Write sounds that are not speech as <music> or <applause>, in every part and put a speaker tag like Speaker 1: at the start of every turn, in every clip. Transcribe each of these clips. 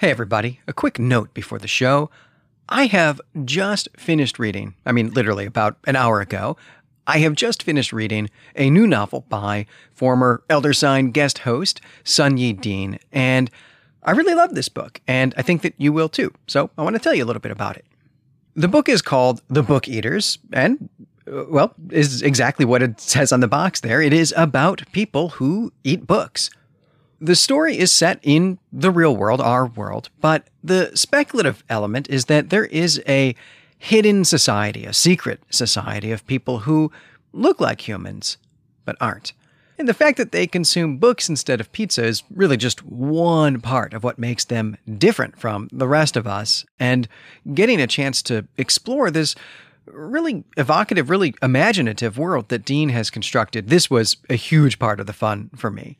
Speaker 1: Hey, everybody, a quick note before the show. I have just finished reading, I mean, literally about an hour ago, I have just finished reading a new novel by former Elder Sign guest host Sunyi Dean, and I really love this book, and I think that you will too. So I want to tell you a little bit about it. The book is called The Book Eaters, and well, is exactly what it says on the box there. It is about people who eat books. The story is set in the real world, our world, but the speculative element is that there is a hidden society, a secret society of people who look like humans, but aren't. And the fact that they consume books instead of pizza is really just one part of what makes them different from the rest of us. And getting a chance to explore this really evocative, really imaginative world that Dean has constructed, this was a huge part of the fun for me.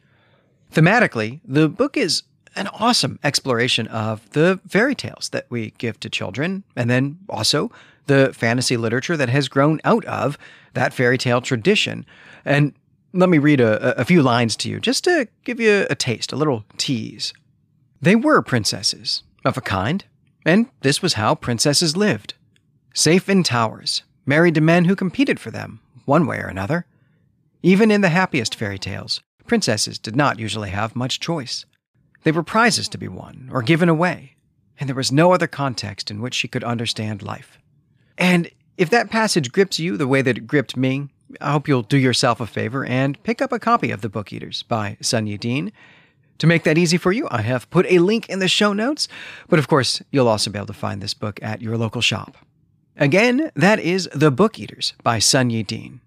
Speaker 1: Thematically, the book is an awesome exploration of the fairy tales that we give to children, and then also the fantasy literature that has grown out of that fairy tale tradition. And let me read a, a few lines to you just to give you a taste, a little tease. They were princesses, of a kind, and this was how princesses lived. Safe in towers, married to men who competed for them, one way or another. Even in the happiest fairy tales, princesses did not usually have much choice. They were prizes to be won or given away, and there was no other context in which she could understand life. And if that passage grips you the way that it gripped me, I hope you'll do yourself a favor and pick up a copy of The Book Eaters by Sunyi Dean. To make that easy for you, I have put a link in the show notes, but of course, you'll also be able to find this book at your local shop. Again, that is The Book Eaters by Sun Dean.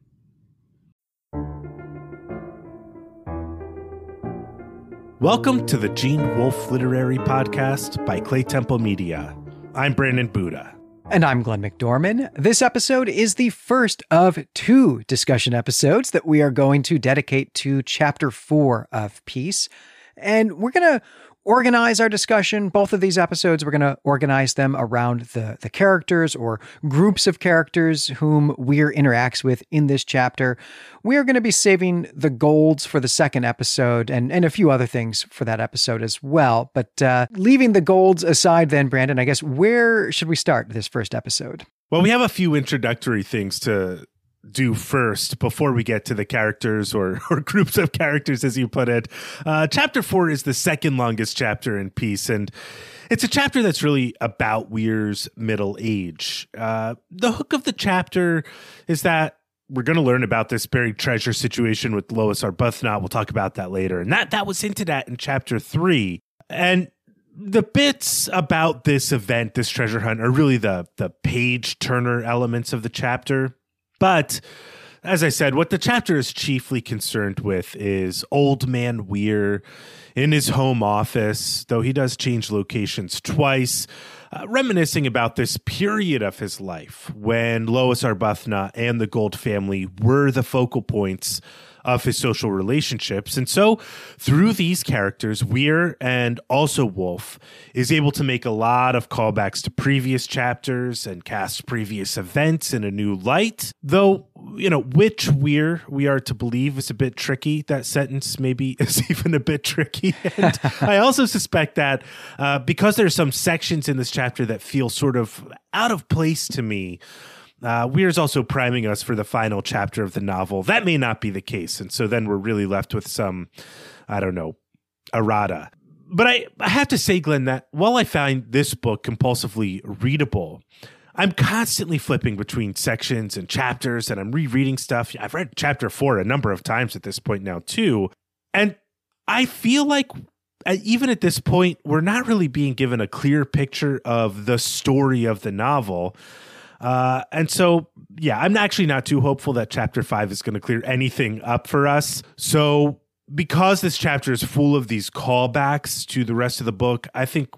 Speaker 2: Welcome to the Gene Wolfe Literary Podcast by Claytemple Media. I'm Brandon Buddha.
Speaker 1: And I'm Glenn McDorman. This episode is the first of two discussion episodes that we are going to dedicate to Chapter 4 of Peace. And we're going to organize our discussion. Both of these episodes, we're going to organize them around the, the characters or groups of characters whom Weer interacts with in this chapter. We are going to be saving the golds for the second episode and, and a few other things for that episode as well. But uh, leaving the golds aside, then, Brandon, I guess where should we start this first episode?
Speaker 2: Well, we have a few introductory things to do first before we get to the characters or, <laughs> or groups of characters, as you put it. Uh, chapter four is the second longest chapter in Peace, and it's a chapter that's really about Weer's middle age. Uh, the hook of the chapter is that we're going to learn about this buried treasure situation with Lois Arbuthnot. We'll talk about that later, and that that was hinted at in chapter three, and the bits about this event, this treasure hunt, are really the the page turner elements of the chapter. But as I said, what the chapter is chiefly concerned with is old man Weer in his home office, though he does change locations twice, uh, reminiscing about this period of his life when Lois Arbuthnot and the Gold family were the focal points of his social relationships. And so, through these characters, Weer and also Wolfe is able to make a lot of callbacks to previous chapters and cast previous events in a new light. Though, you know, which Weer we are to believe is a bit tricky. That sentence maybe <laughs> is even a bit tricky. And I also suspect that uh, because there's some sections in this chapter that feel sort of out of place to me uh, Weer's also priming us for the final chapter of the novel. That may not be the case. And so then we're really left with some, I don't know, errata. But I, I have to say, Glenn, that while I find this book compulsively readable, I'm constantly flipping between sections and chapters and I'm rereading stuff. I've read chapter four a number of times at this point now, too. And I feel like even at this point, we're not really being given a clear picture of the story of the novel. Uh, and so, yeah, I'm actually not too hopeful that chapter five is going to clear anything up for us. So, because this chapter is full of these callbacks to the rest of the book, I think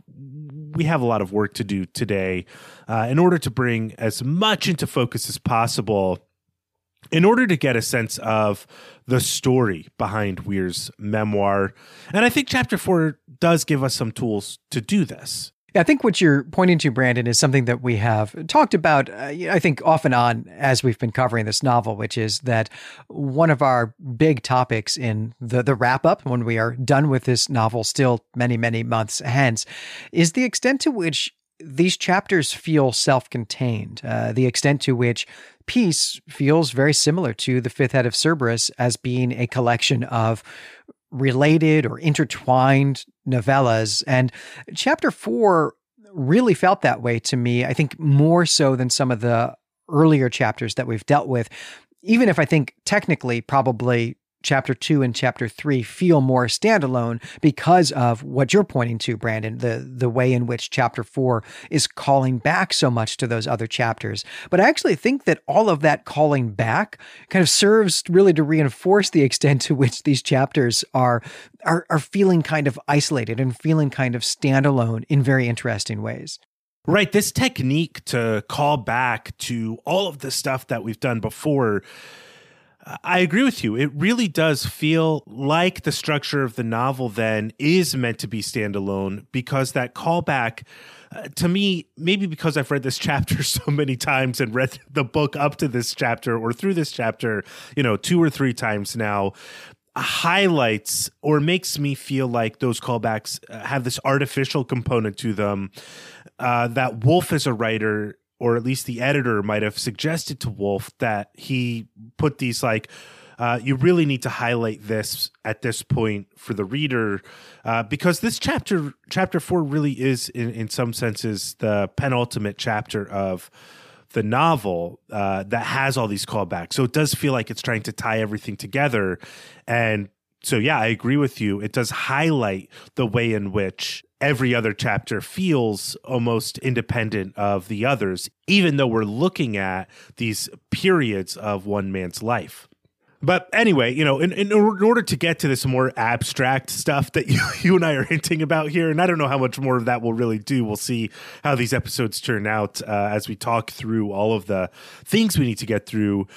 Speaker 2: we have a lot of work to do today uh, in order to bring as much into focus as possible in order to get a sense of the story behind Weer's memoir. And I think chapter four does give us some tools to do this.
Speaker 1: I think what you're pointing to, Brandon, is something that we have talked about, uh, I think, off and on as we've been covering this novel, which is that one of our big topics in the, the wrap up, when we are done with this novel, still many, many months hence, is the extent to which these chapters feel self contained, uh, the extent to which Peace feels very similar to the fifth head of Cerberus as being a collection of related or intertwined novellas. And chapter four really felt that way to me, I think more so than some of the earlier chapters that we've dealt with. Even if I think technically, probably chapter two and chapter three feel more standalone because of what you're pointing to, Brandon, the, the way in which chapter four is calling back so much to those other chapters. But I actually think that all of that calling back kind of serves really to reinforce the extent to which these chapters are, are, are feeling kind of isolated and feeling kind of standalone in very interesting ways.
Speaker 2: Right. This technique to call back to all of the stuff that we've done before I agree with you. It really does feel like the structure of the novel then is meant to be standalone because that callback uh, to me, maybe because I've read this <laughs> chapter so many times and read the book up to this chapter or through this chapter, you know, two or three times now, highlights or makes me feel like those callbacks uh, have this artificial component to them uh, that Wolfe as a writer or at least the editor might have suggested to Wolfe that he put these like uh, you really need to highlight this at this point for the reader uh, because this chapter chapter four really is in, in some senses the penultimate chapter of the novel uh, that has all these callbacks. So it does feel like it's trying to tie everything together and so yeah i agree with you it does highlight the way in which every other chapter feels almost independent of the others, even though we're looking at these periods of one man's life. But anyway, you know, in, in, order to get to this more abstract stuff that <laughs> you, you and I are hinting about here, and I don't know how much more of that we'll really do. We'll see how these episodes turn out uh, as we talk through all of the things we need to get through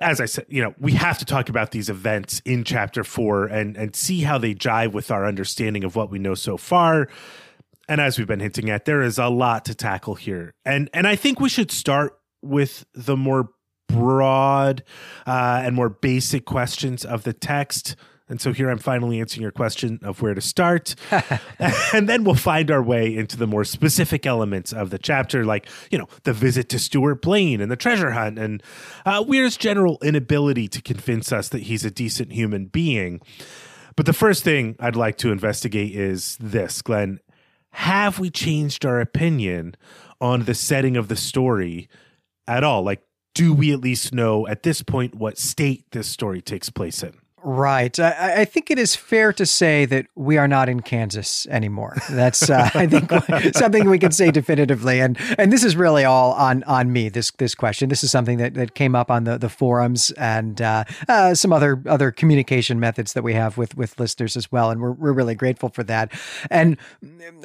Speaker 2: as I said, you know, we have to talk about these events in chapter four and and see how they jive with our understanding of what we know so far. And as we've been hinting at, there is a lot to tackle here, and and I think we should start with the more broad uh, and more basic questions of the text. And so here I'm finally answering your question of where to start. <laughs> and then we'll find our way into the more specific elements of the chapter, like, you know, the visit to Stuart Blaine and the treasure hunt and uh, Weer's general inability to convince us that he's a decent human being. But the first thing I'd like to investigate is this, Glenn. Have we changed our opinion on the setting of the story at all? Like, do we at least know at this point what state this story takes place in?
Speaker 1: Right. I, I, think it is fair to say that we are not in Kansas anymore. That's uh, I think <laughs> something we can say definitively. And and this is really all on on me. This this question. This is something that, that came up on the, the forums and uh, uh, some other other communication methods that we have with with listeners as well. And we're we're really grateful for that. And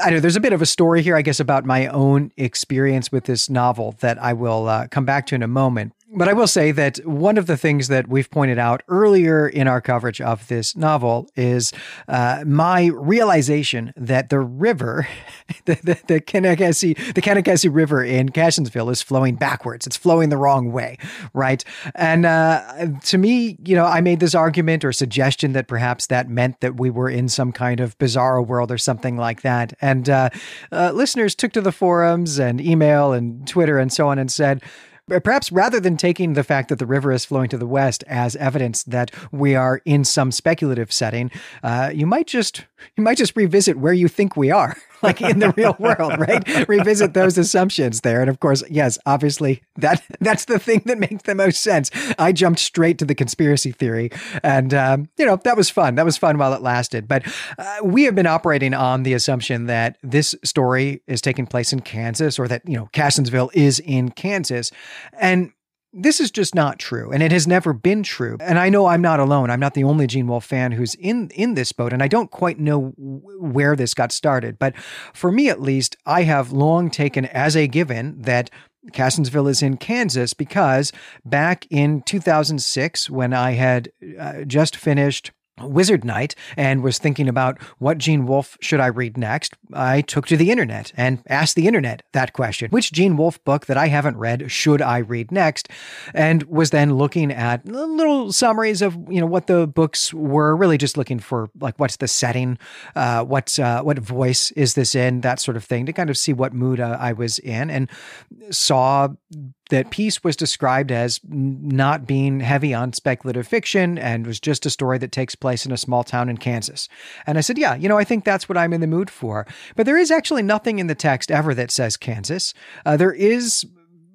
Speaker 1: I know there's a bit of a story here, I guess, about my own experience with this novel that I will uh, come back to in a moment. But I will say that one of the things that we've pointed out earlier in our coverage of this novel is uh, my realization that the river, <laughs> the, the, the Kanakasi, the Kanakasi River in Cassionsville is flowing backwards. It's flowing the wrong way, right? And uh, to me, you know, I made this argument or suggestion that perhaps that meant that we were in some kind of bizarro world or something like that. And uh, uh listeners took to the forums and email and Twitter and so on and said, Perhaps rather than taking the fact that the river is flowing to the west as evidence that we are in some speculative setting, uh, you might just you might just revisit where you think we are, <laughs> like in the real world, <laughs> right? revisit those assumptions there. And of course, yes, obviously that <laughs> that's the thing that makes the most sense. I jumped straight to the conspiracy theory, and um, you know that was fun. That was fun while it lasted. But uh, we have been operating on the assumption that this story is taking place in Kansas, or that you know Cassionsville is in Kansas, and this is just not true, and it has never been true. And I know I'm not alone. I'm not the only Gene Wolfe fan who's in in this boat, and I don't quite know where this got started. But for me, at least, I have long taken as a given that Cassionsville is in Kansas because back in 2006, when I had uh, just finished Wizard Knight and was thinking about what Gene Wolfe should I read next, I took to the internet and asked the internet that question. Which Gene Wolfe book that I haven't read should I read next? And was then looking at little summaries of, you know, what the books were, really just looking for like what's the setting, uh, what, uh, what voice is this in, that sort of thing to kind of see what mood uh, I was in and saw that Peace was described as not being heavy on speculative fiction and was just a story that takes place in a small town in Kansas. And I said, yeah, you know, I think that's what I'm in the mood for. But there is actually nothing in the text ever that says Kansas. Uh, there is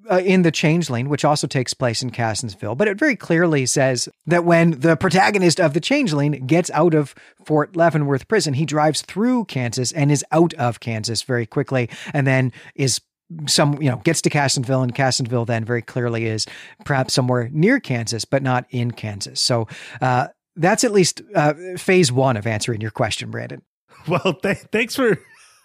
Speaker 1: uh, in the Changeling, which also takes place in Cassionsville, but it very clearly says that when the protagonist of the Changeling gets out of Fort Leavenworth prison, he drives through Kansas and is out of Kansas very quickly, and then is some you know gets to Cassionsville and Cassionsville then very clearly is perhaps somewhere near Kansas but not in Kansas. So uh, that's at least uh, phase one of answering your question, Brandon. <laughs>
Speaker 2: Well, th- thanks for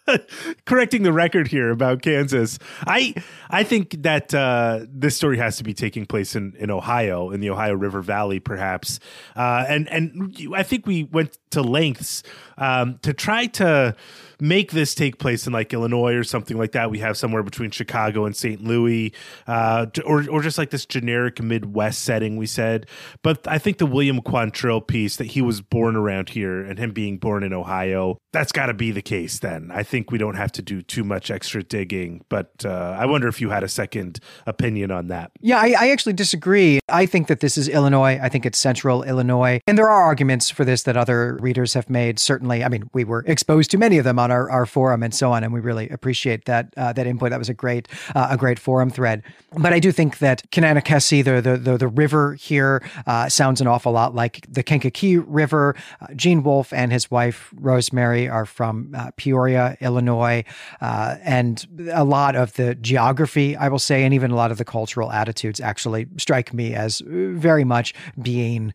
Speaker 2: <laughs> correcting the record here about Kansas. I I think that uh, this story has to be taking place in, in Ohio, in the Ohio River Valley, perhaps. Uh, and and I think we went to lengths um, to try to make this take place in like Illinois or something like that. We have somewhere between Chicago and St. Louis, uh, or or just like this generic Midwest setting. We said, but I think the William Quantrill piece that he was born around here and him being born in Ohio, that's got to be the case. Then I think we don't have to do too much extra digging. But uh, I wonder if you had a second opinion on that.
Speaker 1: Yeah, I, I actually disagree. I think that this is Illinois. I think it's central Illinois, and there are arguments for this that other readers have made. Certainly, I mean, we were exposed to many of them on our, our forum and so on, and we really appreciate that uh, that input. That was a great uh, a great forum thread. But I do think that Kananakesi, the the the, the river here, uh, sounds an awful lot like the Kankakee River. Uh, Gene Wolfe and his wife Rosemary are from uh, Peoria, Illinois, uh, and a lot of the geography, I will say, and even a lot of the cultural attitudes actually strike me as very much being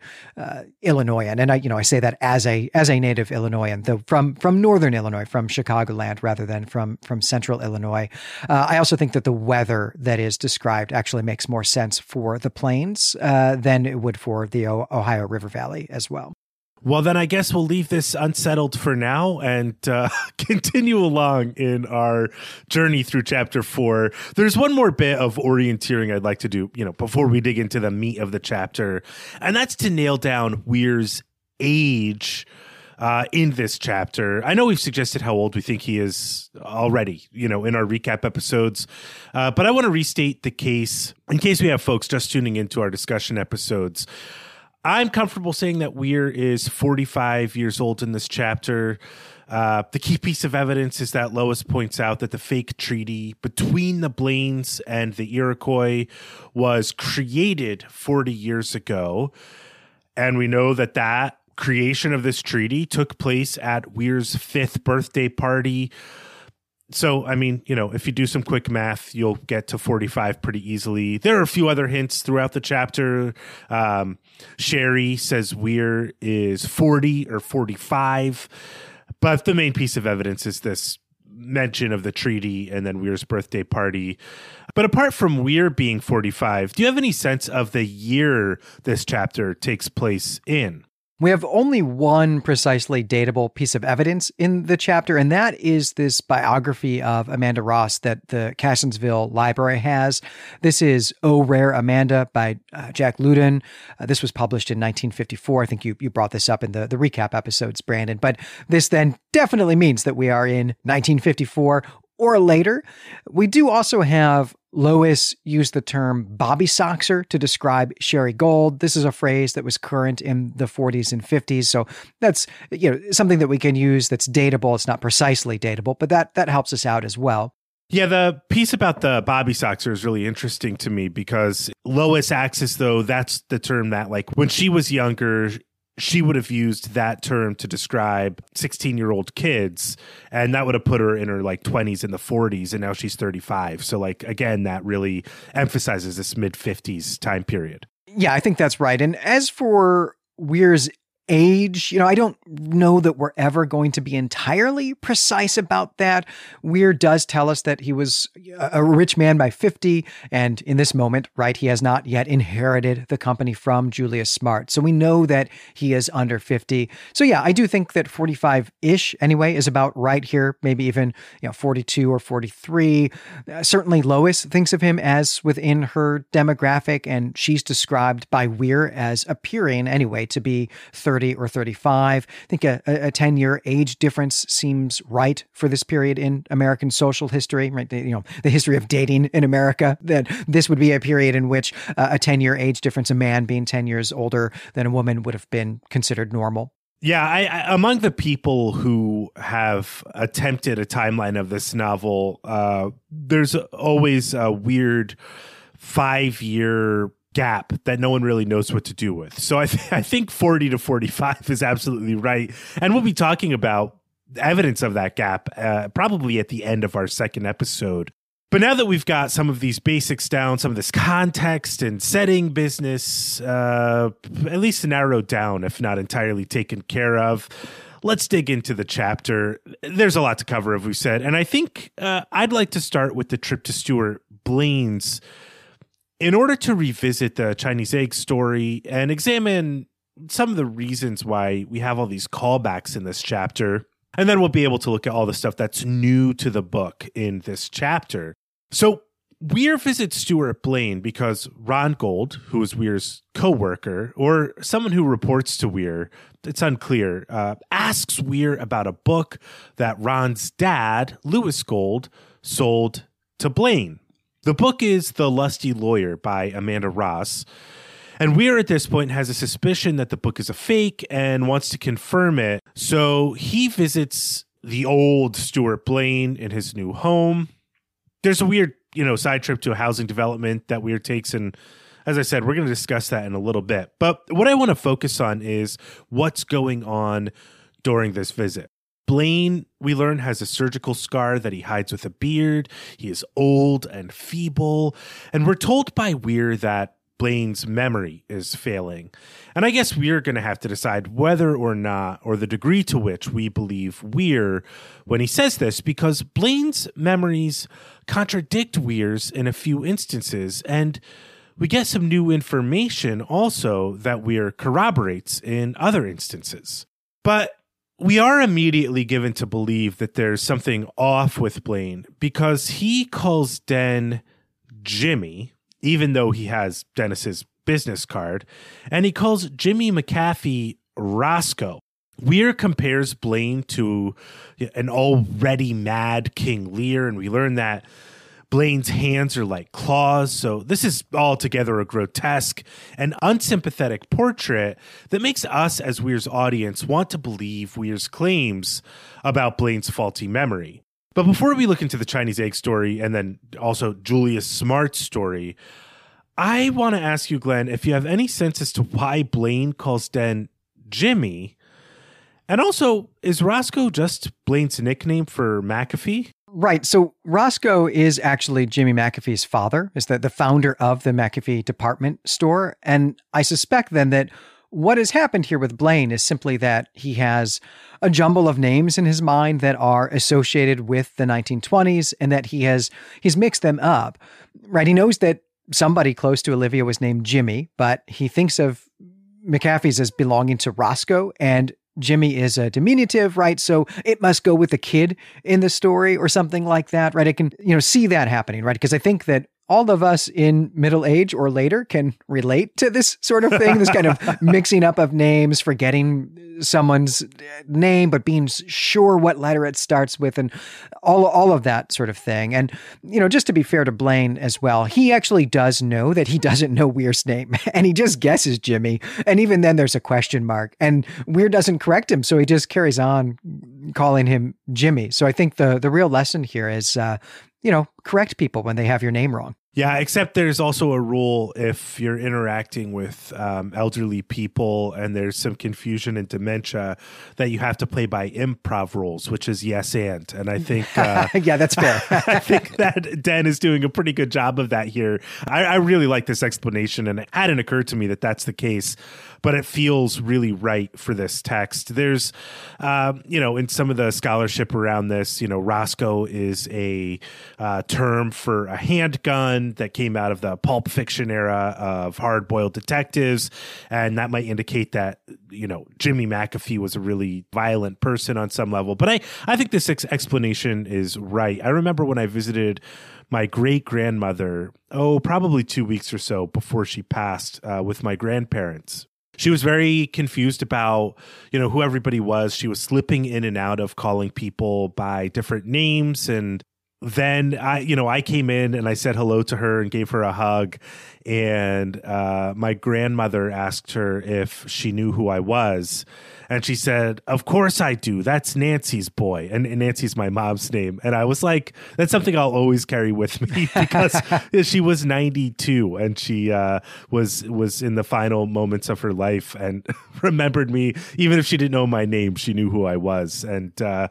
Speaker 1: Illinoisan. And I, you know, I say that as a as a native Illinoisan, though from from northern Illinois, from Chicagoland rather than from from central Illinois. Uh, I also think that the weather that is described actually makes more sense for the plains uh, than it would for the o- Ohio River Valley as well.
Speaker 2: Well, then I guess we'll leave this unsettled for now and uh, <laughs> continue along in our journey through chapter four. There's one more bit of orienteering I'd like to do, you know, before we dig into the meat of the chapter, and that's to nail down Weer's age uh, in this chapter. I know we've suggested how old we think he is already, you know, in our recap episodes, uh, but I want to restate the case in case we have folks just tuning into our discussion episodes. I'm comfortable saying that Weer is 45 years old in this chapter. Uh, the key piece of evidence is that Lois points out that the fake treaty between the Blaines and the Iroquois was created 40 years ago. And we know that that creation of this treaty took place at Weer's fifth birthday party. So, I mean, you know, if you do some quick math, you'll get to 45 pretty easily. There are a few other hints throughout the chapter. Um, Sherry says Weer is 40 or 45. But the main piece of evidence is this mention of the treaty and then Weer's birthday party. But apart from Weer being 45, do you have any sense of the year this chapter takes place in?
Speaker 1: We have only one precisely datable piece of evidence in the chapter, and that is this biography of Amanda Ross that the Cassionsville Library has. This is Oh Rare Amanda by uh, Jack Luden. Uh, this was published in 1954. I think you, you brought this up in the, the recap episodes, Brandon. But this then definitely means that we are in 1954 or later. We do also have Lois used the term Bobby Soxer to describe Sherry Gold. This is a phrase that was current in the 40s and 50s. So that's you know something that we can use that's datable. It's not precisely datable, but that that helps us out as well.
Speaker 2: Yeah, the piece about the Bobby Soxer is really interesting to me because Lois acts as though that's the term that, like, when she was younger, she would have used that term to describe 16 year old kids and that would have put her in her like 20s and the 40s and now she's 35 so like again that really emphasizes this mid 50s time period.
Speaker 1: Yeah i think that's right. And as for weer's age. You know, I don't know that we're ever going to be entirely precise about that. Weer does tell us that he was a rich man by 50, and in this moment, right, he has not yet inherited the company from Julius Smart. So we know that he is under 50. So yeah, I do think that 45 ish anyway is about right here, maybe even, you know, 42 or 43. Uh, certainly Lois thinks of him as within her demographic, and she's described by Weer as appearing anyway to be 30 or 35. I think a, a 10 year age difference seems right for this period in American social history, right? The, you know, the history of dating in America, that this would be a period in which uh, a 10 year age difference, a man being 10 years older than a woman would have been considered normal.
Speaker 2: Yeah, I, I, among the people who have attempted a timeline of this novel, uh, there's always a weird five year gap that no one really knows what to do with. So I, th- <laughs> I think 40 to 45 is absolutely right. And we'll be talking about evidence of that gap uh, probably at the end of our second episode. But now that we've got some of these basics down, some of this context and setting business, uh, at least narrowed down, if not entirely taken care of, let's dig into the chapter. There's a lot to cover, as we said. And I think uh, I'd like to start with the trip to Stuart Blaine's in order to revisit the Chinese egg story and examine some of the reasons why we have all these callbacks in this chapter. And then we'll be able to look at all the stuff that's new to the book in this chapter. So Weer visits Stuart Blaine because Ron Gold, who is Weer's co-worker or someone who reports to Weer, it's unclear, uh, asks Weer about a book that Ron's dad, Lewis Gold, sold to Blaine. The book is The Lusty Lawyer by Amanda Ross. And Weer at this point has a suspicion that the book is a fake and wants to confirm it. So he visits the old Stuart Blaine in his new home. There's a weird, you know, side trip to a housing development that Weer takes and as I said, we're going to discuss that in a little bit. But what I want to focus on is what's going on during this visit. Blaine, we learn, has a surgical scar that he hides with a beard. He is old and feeble. And we're told by Weer that Blaine's memory is failing. And I guess we're going to have to decide whether or not, or the degree to which we believe Weer when he says this, because Blaine's memories contradict Weer's in a few instances. And we get some new information also that Weer corroborates in other instances. But we are immediately given to believe that there's something off with Blaine because he calls Den Jimmy, even though he has Dennis's business card, and he calls Jimmy McAfee Roscoe. Weer compares Blaine to an already mad King Lear, and we learn that Blaine's hands are like claws. So this is altogether a grotesque and unsympathetic portrait that makes us as Weer's audience want to believe Weer's claims about Blaine's faulty memory. But before we look into the Chinese egg story and then also Julius Smart's story, I want to ask you, Glenn, if you have any sense as to why Blaine calls Den Jimmy. And also, is Roscoe just Blaine's nickname for McAfee?
Speaker 1: Right. So Roscoe is actually Jimmy McAfee's father, is the, the founder of the McAfee department store. And I suspect then that what has happened here with Blaine is simply that he has a jumble of names in his mind that are associated with the 1920s and that he has he's mixed them up. Right. He knows that somebody close to Olivia was named Jimmy, but he thinks of McAfee's as belonging to Roscoe and Jimmy is a diminutive, right? So it must go with the kid in the story or something like that, right? I can, you know, see that happening, right? Because I think that all of us in middle age or later can relate to this sort of thing, this kind of <laughs> mixing up of names, forgetting someone's name, but being sure what letter it starts with, and all, all of that sort of thing. And, you know, just to be fair to Blaine as well, he actually does know that he doesn't know Weer's name, <laughs> and he just guesses Jimmy. And even then, there's a question mark, and Weer doesn't correct him, so he just carries on calling him Jimmy. So I think the the real lesson here is, uh, you know, correct people when they have your name wrong.
Speaker 2: Yeah, except there's also a rule if you're interacting with um, elderly people and there's some confusion and dementia that you have to play by improv rules, which is yes and. And I think, <laughs> uh,
Speaker 1: yeah, that's fair. <laughs>
Speaker 2: I think that Dan is doing a pretty good job of that here. I, I really like this explanation, and it hadn't occurred to me that that's the case but it feels really right for this text. There's, um, you know, in some of the scholarship around this, you know, Roscoe is a uh, term for a handgun that came out of the pulp fiction era of hard boiled detectives. And that might indicate that, you know, Jimmy McAfee was a really violent person on some level. But I, I think this ex- explanation is right. I remember when I visited my great grandmother, oh, probably two weeks or so before she passed, uh, with my grandparents she was very confused about you know who everybody was. She was slipping in and out of calling people by different names and then I, you know, I came in and I said hello to her and gave her a hug. And uh, my grandmother asked her if she knew who I was. And she said, Of course I do. That's Nancy's boy. And, and Nancy's my mom's name. And I was like, That's something I'll always carry with me <laughs> because <laughs> she was 92 and she uh, was, was in the final moments of her life and <laughs> remembered me. Even if she didn't know my name, she knew who I was. And, uh,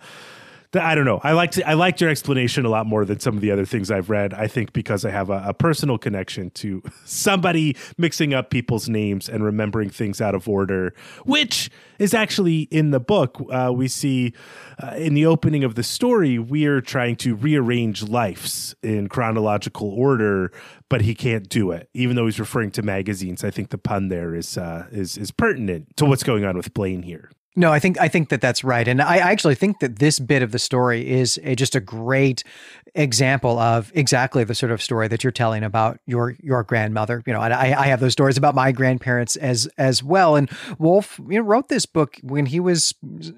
Speaker 2: I don't know. I liked I liked your explanation a lot more than some of the other things I've read. I think because I have a, a personal connection to <laughs> somebody mixing up people's names and remembering things out of order, which is actually in the book. Uh, we see uh, in the opening of the story, we are trying to rearrange lives in chronological order, but he can't do it, even though he's referring to magazines. I think the pun there is uh, is is pertinent to what's going on with Blaine here.
Speaker 1: No, I think I think that that's right, and I actually think that this bit of the story is a, just a great example of exactly the sort of story that you're telling about your your grandmother. You know, I, I have those stories about my grandparents as as well. And Wolfe you know, wrote this book when he was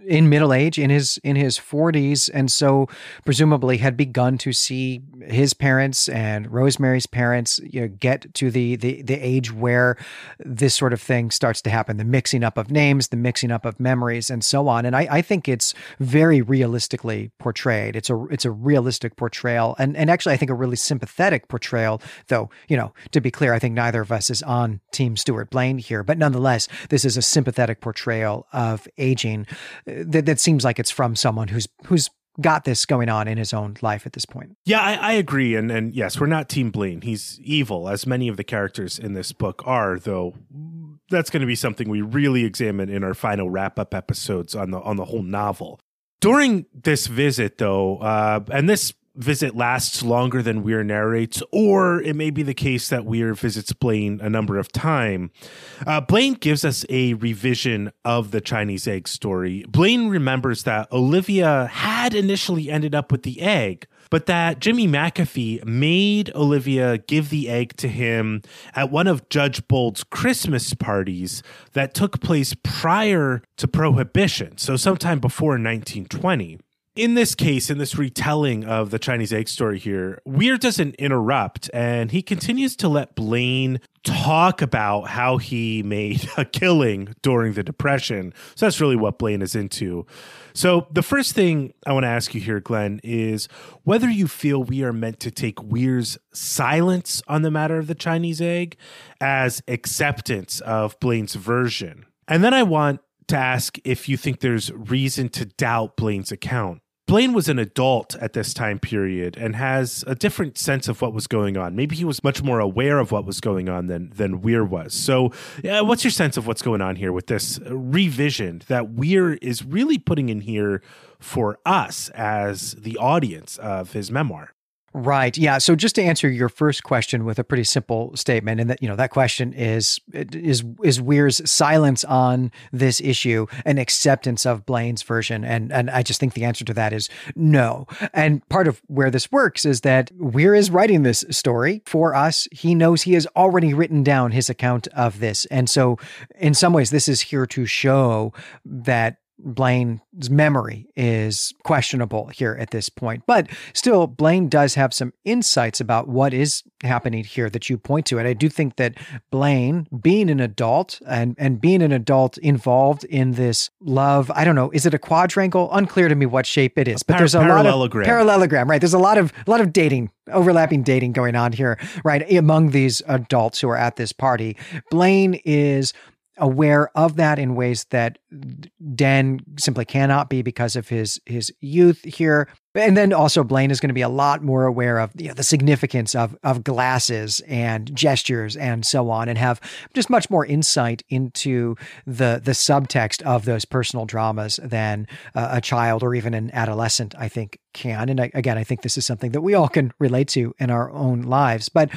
Speaker 1: in middle age, in his in his 40s, and so presumably had begun to see his parents and Rosemary's parents you know, get to the the the age where this sort of thing starts to happen: the mixing up of names, the mixing up of memories and so on. And I, I think it's very realistically portrayed. It's a it's a realistic portrayal, and and actually I think a really sympathetic portrayal. Though you know, to be clear, I think neither of us is on Team Stuart Blaine here, but nonetheless, this is a sympathetic portrayal of aging uh, that that seems like it's from someone who's who's got this going on in his own life at this point.
Speaker 2: Yeah, I, I, agree. And and yes, we're not Team Blaine. He's evil, as many of the characters in this book are, though that's going to be something we really examine in our final wrap up episodes on the on the whole novel. During this visit, though, uh, and this visit lasts longer than Weer narrates, or it may be the case that Weer visits Blaine a number of times. Uh, Blaine gives us a revision of the Chinese egg story. Blaine remembers that Olivia had initially ended up with the egg, but that Jimmy McAfee made Olivia give the egg to him at one of Judge Bold's Christmas parties that took place prior to Prohibition, so sometime before 1920 in this case, in this retelling of the Chinese egg story here, Weer doesn't interrupt and he continues to let Blaine talk about how he made a killing during the Depression. So that's really what Blaine is into. So the first thing I want to ask you here, Glenn, is whether you feel we are meant to take Weer's silence on the matter of the Chinese egg as acceptance of Blaine's version. And then I want to ask if you think there's reason to doubt Blaine's account. Blaine was an adult at this time period and has a different sense of what was going on. Maybe he was much more aware of what was going on than than Weer was. So, yeah, what's your sense of what's going on here with this revision that Weer is really putting in here for us as the audience of his memoir?
Speaker 1: Right. Yeah. So just to answer your first question with a pretty simple statement, and that you know that question is is is Weer's silence on this issue an acceptance of Blaine's version, and and I just think the answer to that is no. And part of where this works is that Weer is writing this story for us. He knows he has already written down his account of this, and so in some ways, this is here to show that Blaine's memory is questionable here at this point. But still, Blaine does have some insights about what is happening here that you point to. And I do think that Blaine, being an adult and, and being an adult involved in this love, I don't know, is it a quadrangle? Unclear to me what shape it is. But
Speaker 2: Par-
Speaker 1: there's a lot of
Speaker 2: parallelogram.
Speaker 1: parallelogram, right? There's a lot of a lot of dating, overlapping dating going on here, right? Among these adults who are at this party. Blaine is aware of that in ways that Dan simply cannot be because of his his youth here. And then also Blaine is going to be a lot more aware of you know, the significance of of glasses and gestures and so on, and have just much more insight into the the subtext of those personal dramas than uh, a child or even an adolescent, I think, can. And I, again, I think this is something that we all can relate to in our own lives. But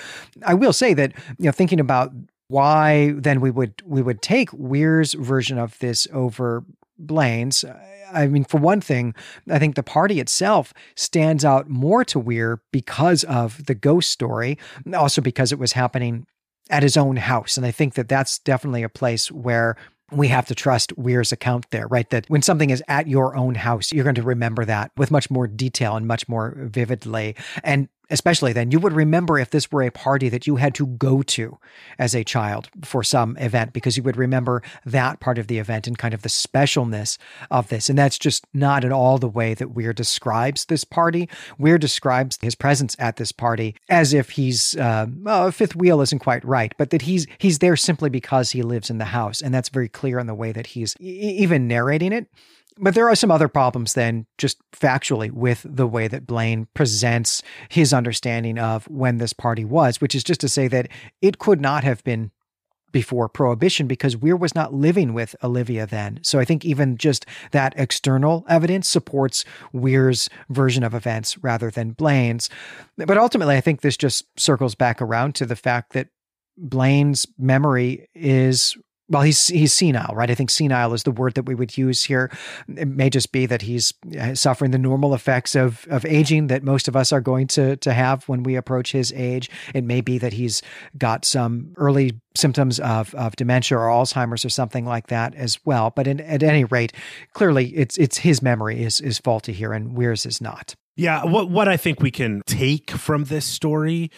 Speaker 1: I will say that you know, thinking about why then we would we would take Weer's version of this over Blaine's. I mean, for one thing, I think the party itself stands out more to Weer because of the ghost story, also because it was happening at his own house. And I think that that's definitely a place where we have to trust Weer's account there, right? That when something is at your own house, you're going to remember that with much more detail and much more vividly. And especially then, you would remember if this were a party that you had to go to as a child for some event, because you would remember that part of the event and kind of the specialness of this. And that's just not at all the way that Weer describes this party. Weer describes his presence at this party as if he's, uh, fifth wheel isn't quite right, but that he's he's there simply because he lives in the house, and that's very clear in the way that he's e- even narrating it. But there are some other problems then, just factually, with the way that Blaine presents his understanding of when this party was, which is just to say that it could not have been before prohibition because Weer was not living with Olivia then. So I think even just that external evidence supports Weer's version of events rather than Blaine's. But ultimately, I think this just circles back around to the fact that Blaine's memory is well, he's he's senile, right? I think senile is the word that we would use here. It may just be that he's uh, suffering the normal effects of of aging that most of us are going to to have when we approach his age. It may be that he's got some early symptoms of of dementia or Alzheimer's or something like that as well. But in, at any rate, clearly it's it's his memory is is faulty here, and Weer's is not.
Speaker 2: Yeah, what what I think we can take from this story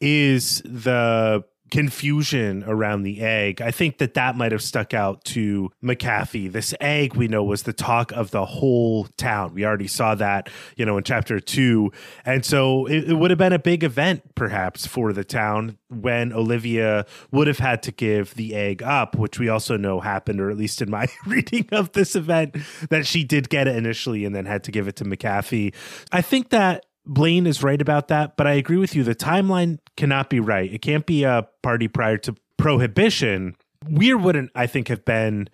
Speaker 2: is the confusion around the egg. I think that that might have stuck out to McAfee. This egg we know was the talk of the whole town. We already saw that, you know, in chapter two. And so it, it would have been a big event perhaps for the town when Olivia would have had to give the egg up, which we also know happened, or at least in my <laughs> reading of this event, that she did get it initially and then had to give it to McAfee. I think that Blaine is right about that, but I agree with you. The timeline cannot be right. It can't be a party prior to prohibition. Weer wouldn't, I think, have been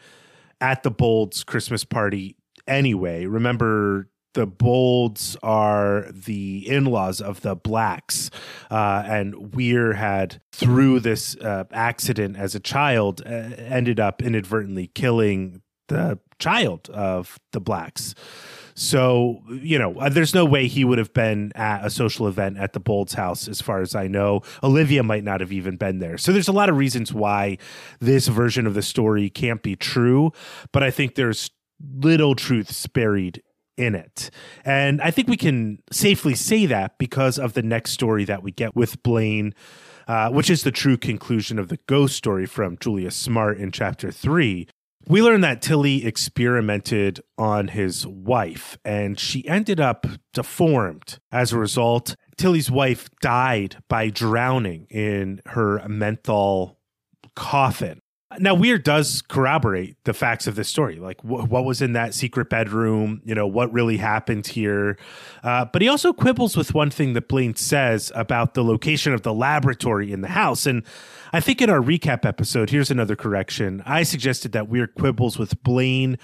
Speaker 2: at the Bolds Christmas party anyway. Remember, the Bolds are the in laws of the Blacks. Uh, and Weer had, through this uh, accident as a child, uh, ended up inadvertently killing the child of the Blacks. So, you know, uh, there's no way he would have been at a social event at the Bold's house, as far as I know. Olivia might not have even been there. So, there's a lot of reasons why this version of the story can't be true. But I think there's little truths buried in it. And I think we can safely say that because of the next story that we get with Blaine. Uh, which is the true conclusion of the ghost story from Julius Smart in chapter three. We learned that Tilly experimented on his wife and she ended up deformed. As a result, Tilly's wife died by drowning in her menthol coffin. Now, Weer does corroborate the facts of this story, like wh- what was in that secret bedroom, you know, what really happened here. Uh, but he also quibbles with one thing that Blaine says about the location of the laboratory in the house. And I think in our recap episode, here's another correction. I suggested that Weer quibbles with Blaine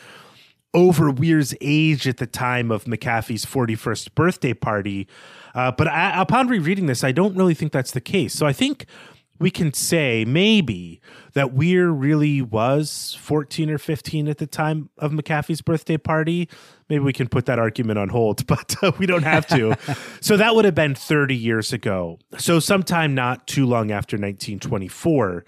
Speaker 2: over Weer's age at the time of McAfee's 41st birthday party. Uh, but I, upon rereading this, I don't really think that's the case. So I think we can say maybe that Weer really was 14 or 15 at the time of McAfee's birthday party. Maybe we can put that argument on hold, <laughs> but uh, we don't have to. <laughs> so that would have been 30 years ago. So sometime not too long after 1924.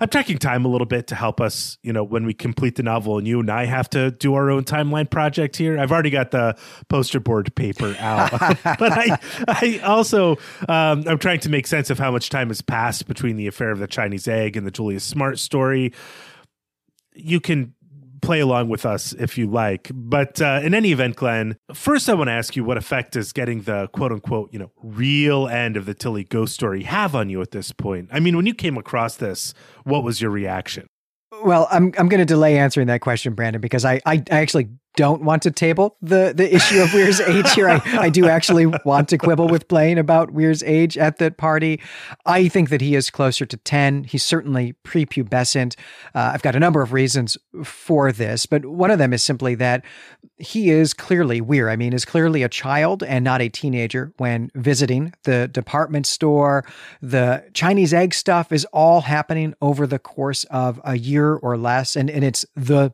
Speaker 2: I'm tracking time a little bit to help us, you know, when we complete the novel and you and I have to do our own timeline project here. I've already got the poster board paper out, <laughs> but I, I also, um, I'm trying to make sense of how much time has passed between the affair of the Chinese egg and the Julius Smart story. You can play along with us if you like. But uh, in any event, Glenn, first I want to ask you what effect does getting the quote unquote, you know, real end of the Tilly ghost story have on you at this point? I mean, when you came across this, what was your reaction?
Speaker 1: Well, I'm I'm going to delay answering that question, Brandon, because I, I, I actually don't want to table the the issue of Weer's age here. I, I do actually want to quibble with Blaine about Weer's age at that party. I think that he is closer to 10. He's certainly prepubescent. Uh, I've got a number of reasons for this, but one of them is simply that he is clearly Weer. I mean, is clearly a child and not a teenager when visiting the department store. The Chinese egg stuff is all happening over the course of a year or less, and, and it's the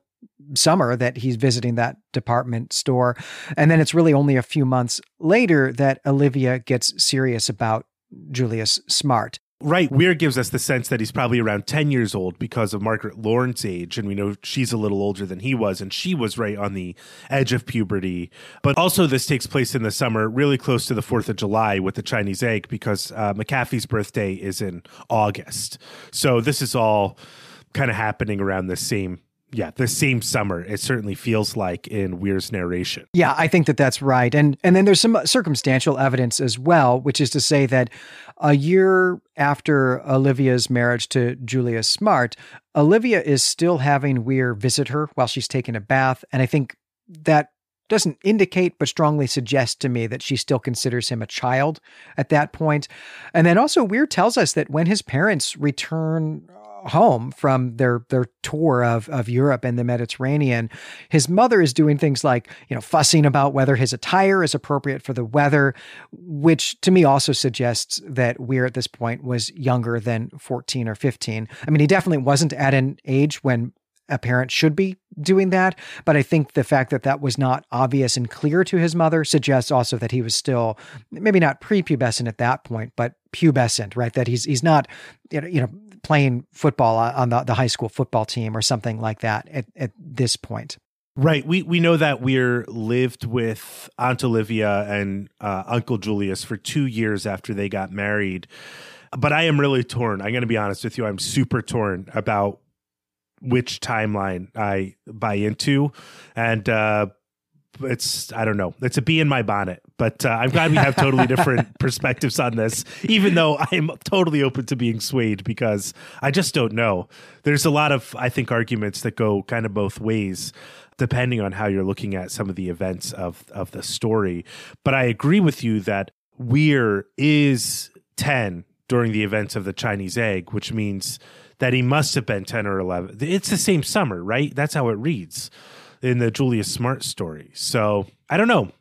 Speaker 1: summer that he's visiting that department store. And then it's really only a few months later that Olivia gets serious about Julius Smart.
Speaker 2: Right. Weer gives us the sense that he's probably around 10 years old because of Margaret Lawrence's age. And we know she's a little older than he was, and she was right on the edge of puberty. But also, this takes place in the summer, really close to the 4th of July with the Chinese egg, because uh, McAfee's birthday is in August. So this is all kind of happening around the same yeah, the same summer. It certainly feels like in Weer's narration.
Speaker 1: Yeah, I think that that's right. And and then there's some circumstantial evidence as well, which is to say that a year after Olivia's marriage to Julius Smart, Olivia is still having Weer visit her while she's taking a bath, and I think that doesn't indicate but strongly suggests to me that she still considers him a child at that point. And then also Weer tells us that when his parents return home from their their tour of of Europe and the Mediterranean, his mother is doing things like you know fussing about whether his attire is appropriate for the weather, which to me also suggests that Weer at this point was younger than 14 or 15. I mean, he definitely wasn't at an age when a parent should be doing that. But I think the fact that that was not obvious and clear to his mother suggests also that he was still maybe not prepubescent at that point, but pubescent, right? That he's he's not you know playing football on the, the high school football team or something like that at, at this point.
Speaker 2: Right. We we know that Weer lived with Aunt Olivia and uh, Uncle Julius for two years after they got married. But I am really torn. I'm going to be honest with you. I'm super torn about which timeline I buy into, and uh, it's I don't know. It's a bee in my bonnet, but uh, I'm glad we have totally different <laughs> perspectives on this. Even though I'm totally open to being swayed because I just don't know. There's a lot of I think arguments that go kind of both ways depending on how you're looking at some of the events of of the story. But I agree with you that Weer is 10 during the events of the Chinese egg, which means that he must have been 10 or 11. It's the same summer, right? That's how it reads in the Julius Smart story. So I don't know.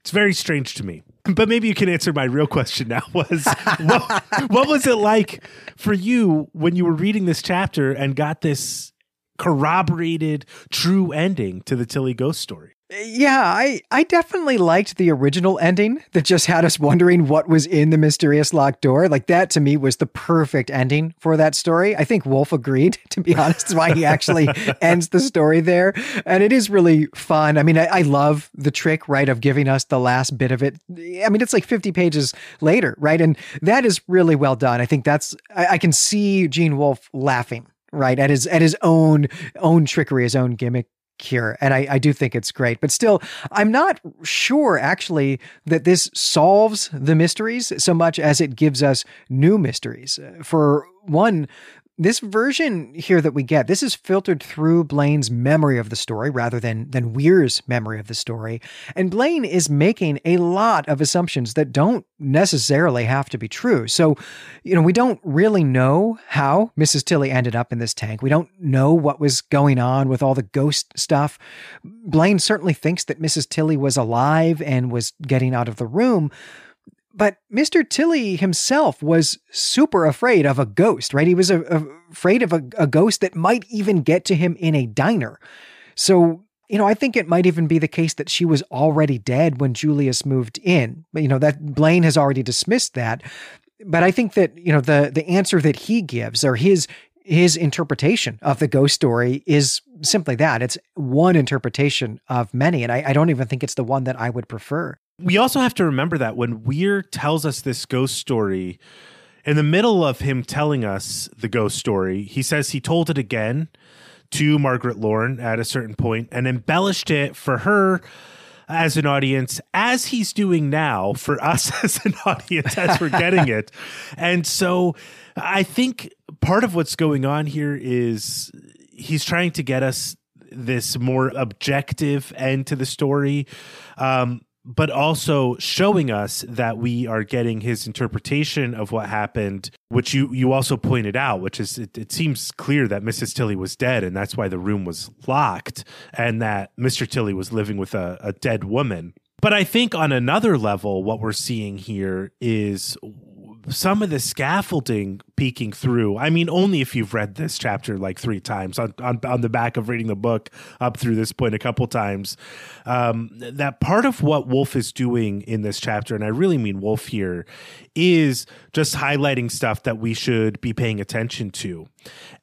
Speaker 2: It's very strange to me. But maybe you can answer my real question now <laughs> was what, what was it like for you when you were reading this chapter and got this corroborated true ending to the Tilly ghost story?
Speaker 1: Yeah, I, I definitely liked the original ending that just had us wondering what was in the mysterious locked door. Like that to me was the perfect ending for that story. I think Wolfe agreed, <laughs> to be honest, why he actually <laughs> ends the story there. And it is really fun. I mean, I, I love the trick, right, of giving us the last bit of it. I mean, it's like 50 pages later, right? And that is really well done. I think that's I, I can see Gene Wolfe laughing right at his at his own own trickery his own gimmick here. And I, I do think it's great. But still, I'm not sure actually that this solves the mysteries so much as it gives us new mysteries. Uh, for one, this version here that we get, this is filtered through Blaine's memory of the story rather than than Weer's memory of the story. And Blaine is making a lot of assumptions that don't necessarily have to be true. So, you know, we don't really know how Mrs. Tilly ended up in this tank. We don't know what was going on with all the ghost stuff. Blaine certainly thinks that Mrs. Tilly was alive and was getting out of the room. But Mr. Tilly himself was super afraid of a ghost, right? He was a, a, afraid of a, a ghost that might even get to him in a diner. So, you know, I think it might even be the case that she was already dead when Julius moved in. You know, that Blaine has already dismissed that. But I think that, you know, the the answer that he gives or his his interpretation of the ghost story is simply that. It's one interpretation of many. And I, I, don't even think it's the one that I would prefer.
Speaker 2: We also have to remember that when Weer tells us this ghost story, in the middle of him telling us the ghost story, he says he told it again to Margaret Loren at a certain point and embellished it for her as an audience, as he's doing now for us <laughs> as an audience, as we're getting it. <laughs> And so I think part of what's going on here is he's trying to get us this more objective end to the story. Um, but also showing us that we are getting his interpretation of what happened, which you you also pointed out, which is it, it, seems clear that Mrs. Tilly was dead, and that's why the room was locked, and that Mr. Tilly was living with a, a dead woman. But I think on another level, what we're seeing here is some of the scaffolding peeking through. I mean, only if you've read this chapter like three times on, on, on the back of reading the book up through this point a couple times. Um, that part of what Wolfe is doing in this chapter, and I really mean Wolfe here, is just highlighting stuff that we should be paying attention to.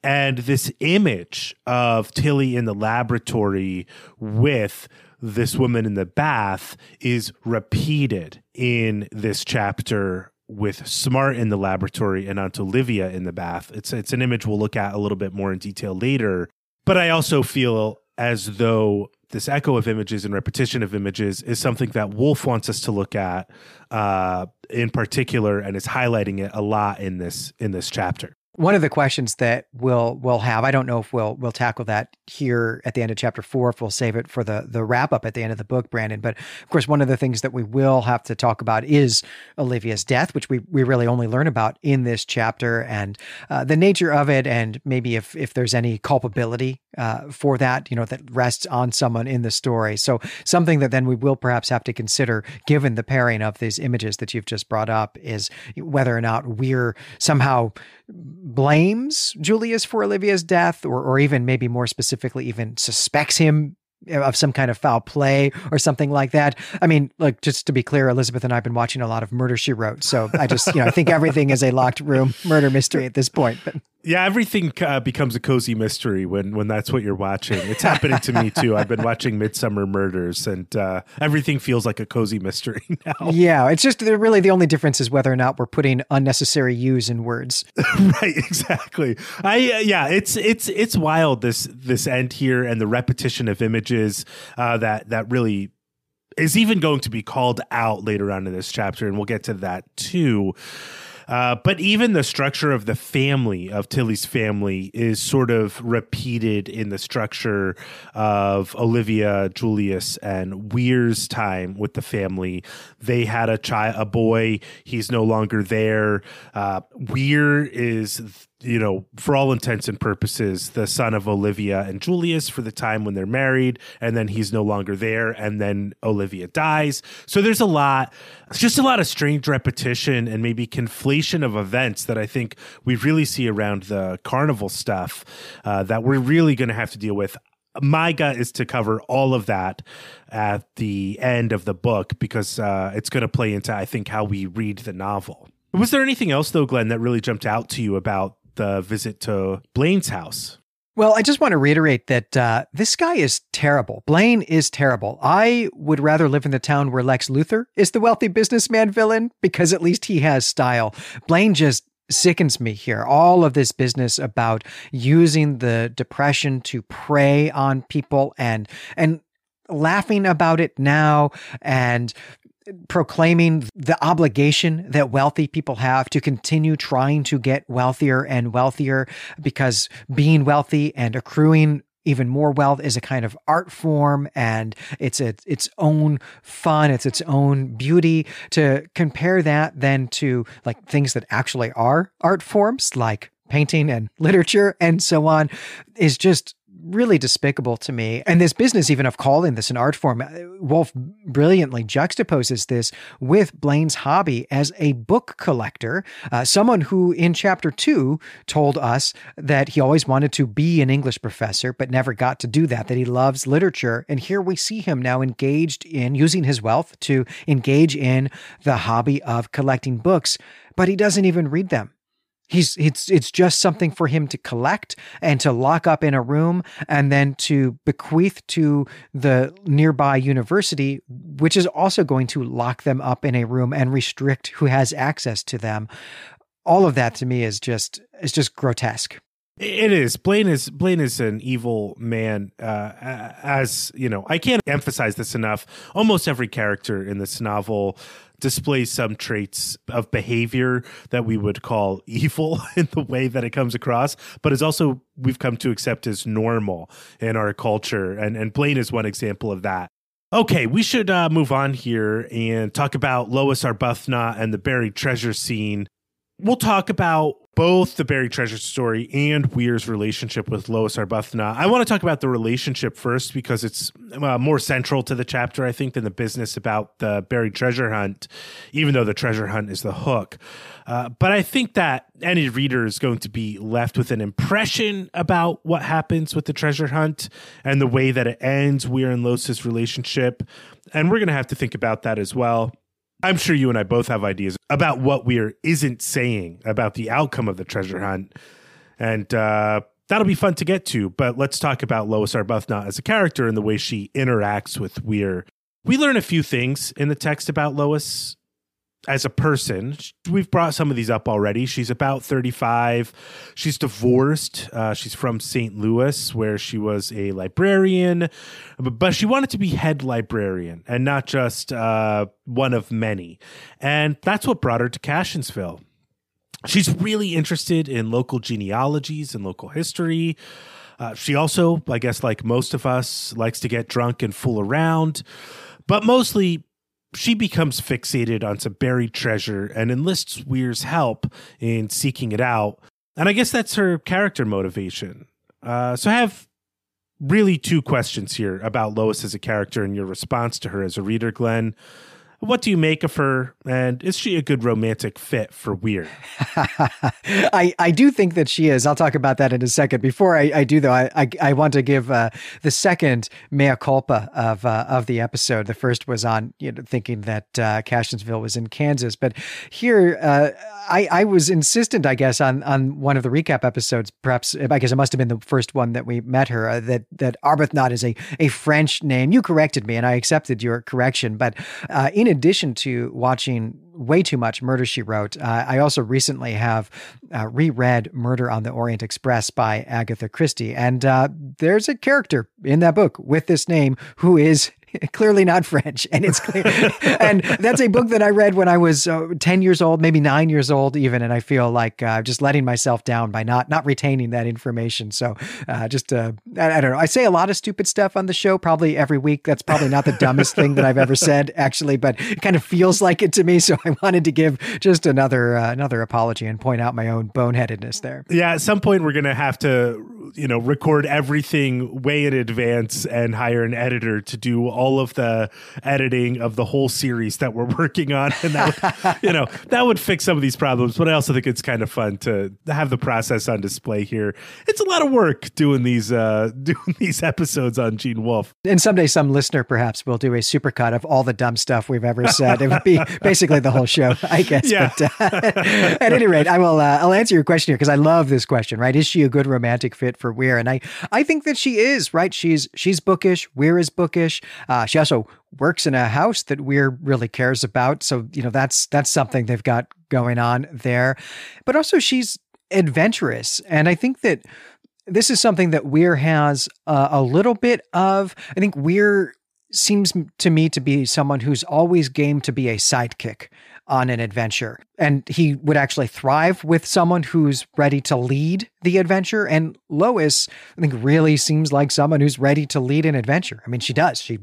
Speaker 2: And this image of Tilly in the laboratory with this woman in the bath is repeated in this chapter with Smart in the laboratory and Aunt Olivia in the bath. It's it's an image we'll look at a little bit more in detail later. But I also feel as though this echo of images and repetition of images is something that Wolfe wants us to look at uh, in particular, and is highlighting it a lot in this in this chapter.
Speaker 1: One of the questions that we'll we'll have, I don't know if we'll we'll tackle that here at the end of chapter four, if we'll save it for the the wrap up at the end of the book, Brandon. But of course, one of the things that we will have to talk about is Olivia's death, which we we really only learn about in this chapter, and uh, the nature of it, and maybe if if there's any culpability uh, for that, you know, that rests on someone in the story. So something that then we will perhaps have to consider, given the pairing of these images that you've just brought up, is whether or not Weer somehow blames Julius for Olivia's death, or, or even maybe more specifically, even suspects him of some kind of foul play or something like that. I mean, like just to be clear, Elizabeth and I've been watching a lot of Murder She Wrote, so I just you know I think everything is a locked room murder mystery at this point. But
Speaker 2: yeah, everything uh, becomes a cozy mystery when when that's what you're watching. It's happening to me too. I've been watching Midsomer Murders, and uh, everything feels like a cozy mystery <laughs> now.
Speaker 1: Yeah, it's just really the only difference is whether or not we're putting unnecessary "use" in words. <laughs>
Speaker 2: right, exactly. I uh, yeah, it's it's it's wild this this end here and the repetition of images uh, that that really is even going to be called out later on in this chapter, and we'll get to that too. Uh, but even the structure of the family of Tilly's family is sort of repeated in the structure of Olivia, Julius, and Weer's time with the family. They had a child, a boy. He's no longer there. Uh, Weer is you know, for all intents and purposes, the son of Olivia and Julius for the time when they're married, and then he's no longer there, and then Olivia dies. So there's a lot, it's just a lot of strange repetition and maybe conflation of events that I think we really see around the carnival stuff uh, that we're really going to have to deal with. My gut is to cover all of that at the end of the book because uh, it's going to play into, I think, how we read the novel. Was there anything else, though, Glenn, that really jumped out to you about the visit to Blaine's house.
Speaker 1: Well, I just want to reiterate that uh, this guy is terrible. Blaine is terrible. I would rather live in the town where Lex Luthor is the wealthy businessman villain because at least he has style. Blaine just sickens me here. All of this business about using the depression to prey on people and and laughing about it now and proclaiming the obligation that wealthy people have to continue trying to get wealthier and wealthier because being wealthy and accruing even more wealth is a kind of art form and it's a, its own fun it's its own beauty. To compare that then to like things that actually are art forms like painting and literature and so on is just really despicable to me. And this business, even of calling this an art form, uh, Wolfe brilliantly juxtaposes this with Blaine's hobby as a book collector, uh, someone who in chapter two told us that he always wanted to be an English professor, but never got to do that, that he loves literature. And here we see him now engaged in using his wealth to engage in the hobby of collecting books, but he doesn't even read them. He's it's it's just something for him to collect and to lock up in a room and then to bequeath to the nearby university, which is also going to lock them up in a room and restrict who has access to them. All of that to me is just is just grotesque.
Speaker 2: It is. Blaine is Blaine is an evil man. Uh, as you know, I can't emphasize this enough. Almost every character in this novel displays some traits of behavior that we would call <laughs> evil in the way that it comes across, but is also we've come to accept as normal in our culture. And and Blaine is one example of that. Okay, we should uh, move on here and talk about Lois Arbuthnot and the buried treasure scene. We'll talk about both the buried treasure story and Weer's relationship with Lois Arbuthnot. I want to talk about the relationship first because it's uh, more central to the chapter, I think, than the business about the buried treasure hunt, even though the treasure hunt is the hook. Uh, but I think that any reader is going to be left with an impression about what happens with the treasure hunt and the way that it ends, Weer and Lois's relationship. And we're going to have to think about that as well. I'm sure you and I both have ideas about what Weer isn't saying about the outcome of the treasure hunt. And uh, that'll be fun to get to. But let's talk about Lois Arbuthnot as a character and the way she interacts with Weer. We learn a few things in the text about Lois as a person. We've brought some of these up already. She's about 35. She's divorced. Uh, she's from St. Louis, where she was a librarian, but she wanted to be head librarian and not just uh, one of many. And that's what brought her to Cassionsville. She's really interested in local genealogies and local history. Uh, she also, I guess, like most of us, likes to get drunk and fool around. But mostly, she becomes fixated on some buried treasure and enlists Weer's help in seeking it out. And I guess that's her character motivation. Uh, so I have really two questions here about Lois as a character and your response to her as a reader, Glenn. What do you make of her? And is she a good romantic fit for Weer? <laughs>
Speaker 1: I, I do think that she is. I'll talk about that in a second. Before I, I do, though, I, I, I want to give uh, the second mea culpa of uh, of the episode. The first was on you know thinking that uh, Cassionsville was in Kansas, but here uh, I, I was insistent, I guess, on on one of the recap episodes. Perhaps I guess it must have been the first one that we met her. Uh, that that Arbuthnot is a a French name. You corrected me, and I accepted your correction. But uh, in addition to watching way too much Murder She Wrote, uh, I also recently have uh, reread Murder on the Orient Express by Agatha Christie, and uh, there's a character in that book with this name who is <laughs> clearly not French. And it's clear. <laughs> and that's a book that I read when I was uh, 10 years old, maybe nine years old even. And I feel like uh, just letting myself down by not, not retaining that information. So uh, just, uh, I, I, don't know. I say a lot of stupid stuff on the show, probably every week. That's probably not the dumbest thing that I've ever said actually, but it kind of feels like it to me. So <laughs> I wanted to give just another, uh, another apology and point out my own boneheadedness there.
Speaker 2: Yeah. At some point we're going to have to, you know, record everything way in advance and hire an editor to do all of the editing of the whole series that we're <laughs> working on, and that would, you know that would fix some of these problems. But I also think it's kind of fun to have the process on display here. It's a lot of work doing these uh, <laughs> doing these episodes on Gene Wolfe.
Speaker 1: And someday, some listener perhaps will do a supercut of all the dumb stuff we've ever said. it would be <laughs> basically the whole show, I guess.
Speaker 2: Yeah.
Speaker 1: But uh, at any rate, I will. Uh, I'll answer your question here because I love this question. Right? Is she a good romantic fit for Weer? And I, I think that she is. Right? She's she's bookish. Weer is bookish. Uh, she also works in a house that Weer really cares about. So, you know, that's that's something they've got going on there. But also she's adventurous. And I think that this is something that Weer has uh, a little bit of. I think Weer seems to me to be someone who's always game to be a sidekick on an adventure. And he would actually thrive with someone who's ready to lead the adventure. And Lois, I think, really seems like someone who's ready to lead an adventure. I mean, she does. She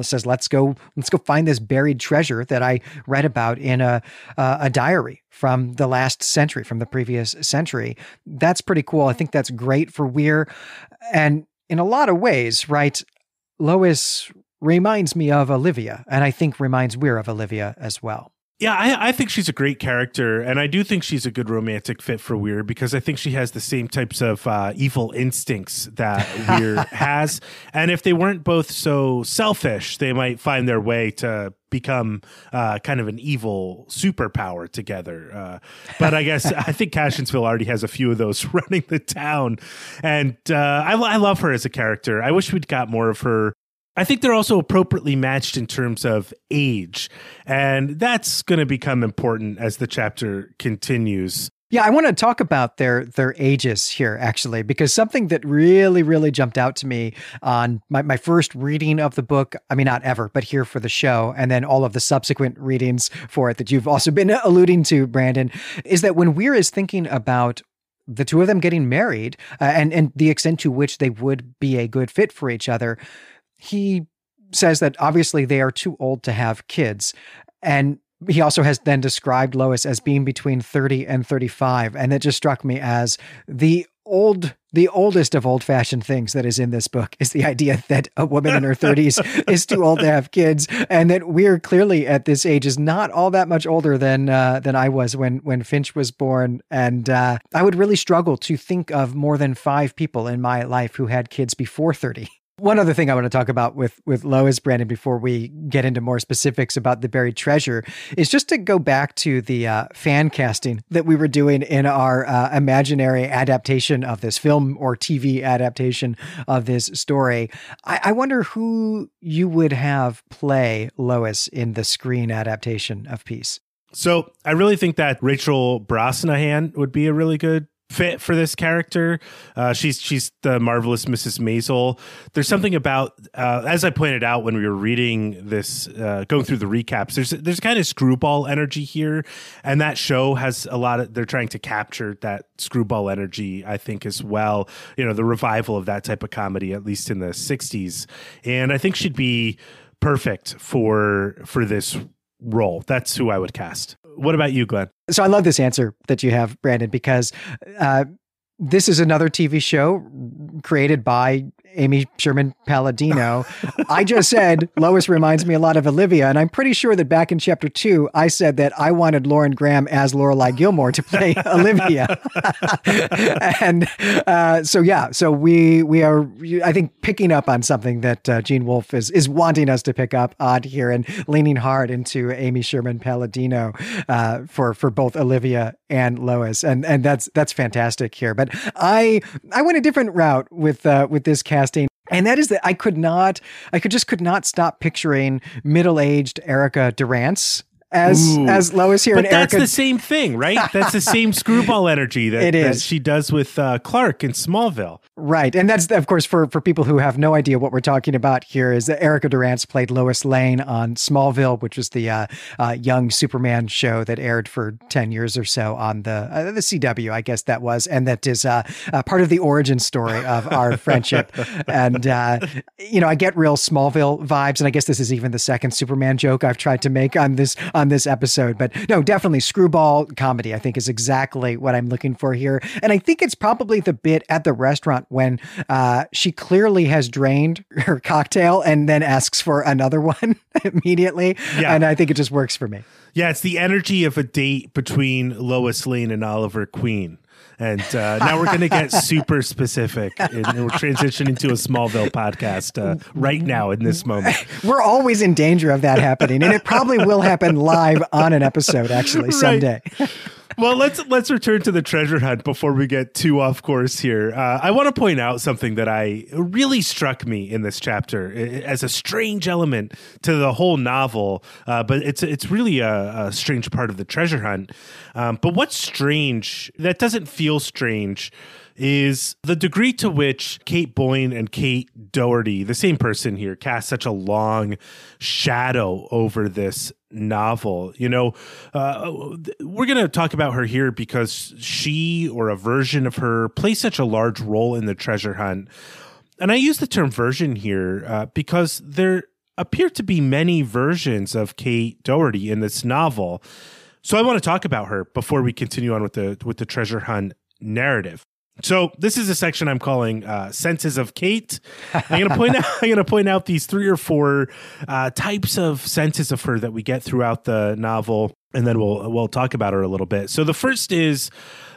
Speaker 1: says, "Let's go, let's go find this buried treasure that I read about in a uh, a diary from the last century, from the previous century." That's pretty cool. I think that's great for Weer, and in a lot of ways, right? Lois reminds me of Olivia, and I think reminds Weer of Olivia as well.
Speaker 2: Yeah, I, I, think she's a great character, and I do think she's a good romantic fit for Weer because I think she has the same types of uh, evil instincts that <laughs> Weer has. And if they weren't both so selfish, they might find their way to become uh, kind of an evil superpower together. Uh, but I guess I think Cassionsville already has a few of those <laughs> running the town, and uh, I, I love her as a character. I wish we'd got more of her I think they're also appropriately matched in terms of age. And that's going to become important as the chapter continues.
Speaker 1: Yeah, I want to talk about their their ages here actually, because something that really, really jumped out to me on my, my first reading of the book, I mean not ever, but here for the show, and then all of the subsequent readings for it that you've also been <laughs> alluding to, Brandon, is that when Weer is thinking about the two of them getting married uh, and and the extent to which they would be a good fit for each other, he says that obviously they are too old to have kids. And he also has then described Lois as being between 30 and 35. And it just struck me as the old the oldest of old fashioned things that is in this book is the idea that a woman in her 30s <laughs> is too old to have kids and that Weer clearly at this age is not all that much older than uh, than I was when when Finch was born and uh, I would really struggle to think of more than 5 people in my life who had kids before 30 one other thing I want to talk about with with Lois Brandon before we get into more specifics about the buried treasure is just to go back to the uh, fan casting that we were doing in our uh, imaginary adaptation of this film or TV adaptation of this story. I, I wonder who you would have play Lois in the screen adaptation of Peace.
Speaker 2: So I really think that Rachel Brosnahan would be a really good fit for this character. Uh, she's she's the marvelous Mrs. Maisel. There's something about uh, as I pointed out when we were reading this, uh, going through the recaps. There's there's kind of screwball energy here, and that show has a lot of. They're trying to capture that screwball energy, I think, as well. You know, the revival of that type of comedy, at least in the '60s, and I think she'd be perfect for for this role. That's who I would cast. What about you, Glenn?
Speaker 1: So I love this answer that you have, Brandon, because uh, this is another TV show created by Amy Sherman Palladino. <laughs> I just said Lois reminds me a lot of Olivia, and I'm pretty sure that back in chapter two, I said that I wanted Lauren Graham as Lorelai Gilmore to play <laughs> Olivia. <laughs> and uh, so yeah, so we we are I think picking up on something that uh, Gene Wolfe is is wanting us to pick up on here and leaning hard into Amy Sherman Palladino uh, for for both Olivia and Lois, and and that's that's fantastic here. But I I went a different route with uh, with this casting. And that is that I could not, I could just could not stop picturing middle aged Erica Durance as Ooh. as Lois here.
Speaker 2: But that's Erica... the same thing, right? That's the same <laughs> screwball energy that, that she does with uh, Clark in Smallville.
Speaker 1: Right, and that's of course for for people who have no idea what we're talking about here is that Erica Durance played Lois Lane on Smallville, which was the uh, uh, young Superman show that aired for ten years or so on the uh, the CW, I guess that was, and that is uh, uh, part of the origin story of our <laughs> friendship. And you know, I get real Smallville vibes, and I guess this is even the second Superman joke I've tried to make on this on this episode. But no, definitely screwball comedy, I think is exactly what I'm looking for here. And I think it's probably the bit at the restaurant when uh, she clearly has drained <laughs> her cocktail and then asks for another one <laughs> immediately. Yeah. And I think it just works for me.
Speaker 2: Yeah, it's the energy of a date between Lois Lane and Oliver Queen. And uh, now we're going to get super specific. And we're transitioning to a Smallville podcast uh, right now in this moment. <laughs>
Speaker 1: We're always in danger of that happening. And it probably will happen live on an episode, actually, <laughs> someday.
Speaker 2: Right well, let's let's return to the treasure hunt before we get too off course here. Uh, I want to point out something that I really struck me in this chapter as a strange element to the whole novel, uh, but it's it's really a, a, strange part of the treasure hunt. Um, but what's strange that doesn't feel strange is the degree to which Kate Boyne and Kate Doherty, the same person here, cast such a long shadow over this novel. You know, uh, we're going to talk about her here because she or a version of her plays such a large role in the treasure hunt. And I use the term version here uh, because there appear to be many versions of Kate Doherty in this novel. So I want to talk about her before we continue on with the with the treasure hunt narrative. So this is a section I'm calling uh, "Senses of Kate." I'm going to point out. <laughs> I'm to point out these three or four uh, types of senses of her that we get throughout the novel, and then we'll we'll talk about her a little bit. So the first is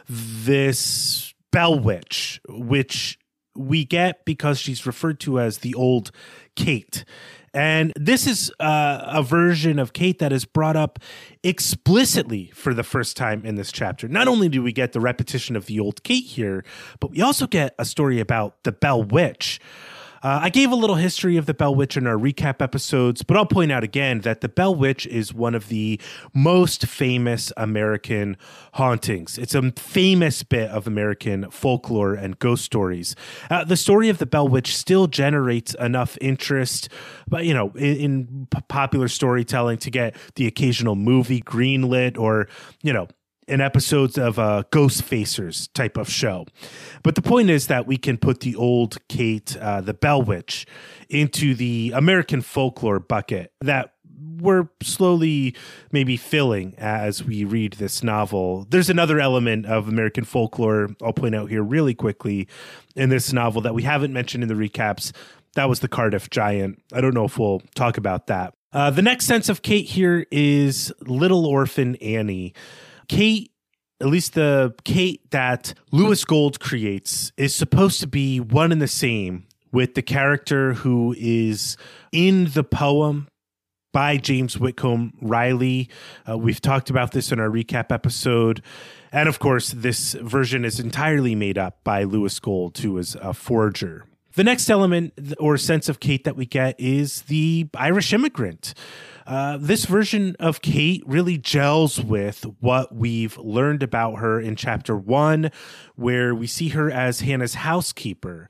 Speaker 2: this Bell Witch, which we get because she's referred to as the old Kate. And this is uh, a version of Kate that is brought up explicitly for the first time in this chapter. Not only do we get the repetition of the old Kate here, but we also get a story about the Bell Witch. Uh, I gave a little history of the Bell Witch in our recap episodes, but I'll point out again that the Bell Witch is one of the most famous American hauntings. It's a famous bit of American folklore and ghost stories. Uh, the story of the Bell Witch still generates enough interest, but you know, in, in popular storytelling to get the occasional movie greenlit or you know in episodes of a Ghost Facers type of show. But the point is that we can put the old Kate, uh, the Bell Witch, into the American folklore bucket that we're slowly maybe filling as we read this novel. There's another element of American folklore I'll point out here really quickly in this novel that we haven't mentioned in the recaps. That was the Cardiff Giant. I don't know if we'll talk about that. Uh, the next sense of Kate here is Little Orphan Annie. Kate at least the Kate that Lewis Gold creates is supposed to be one and the same with the character who is in the poem by James Whitcomb Riley. Uh, we've talked about this in our recap episode. And of course, this version is entirely made up by Lewis Gold, who is a forger. The next element or sense of Kate that we get is the Irish immigrant. Uh, this version of Kate really gels with what we've learned about her in chapter one, where we see her as Hannah's housekeeper.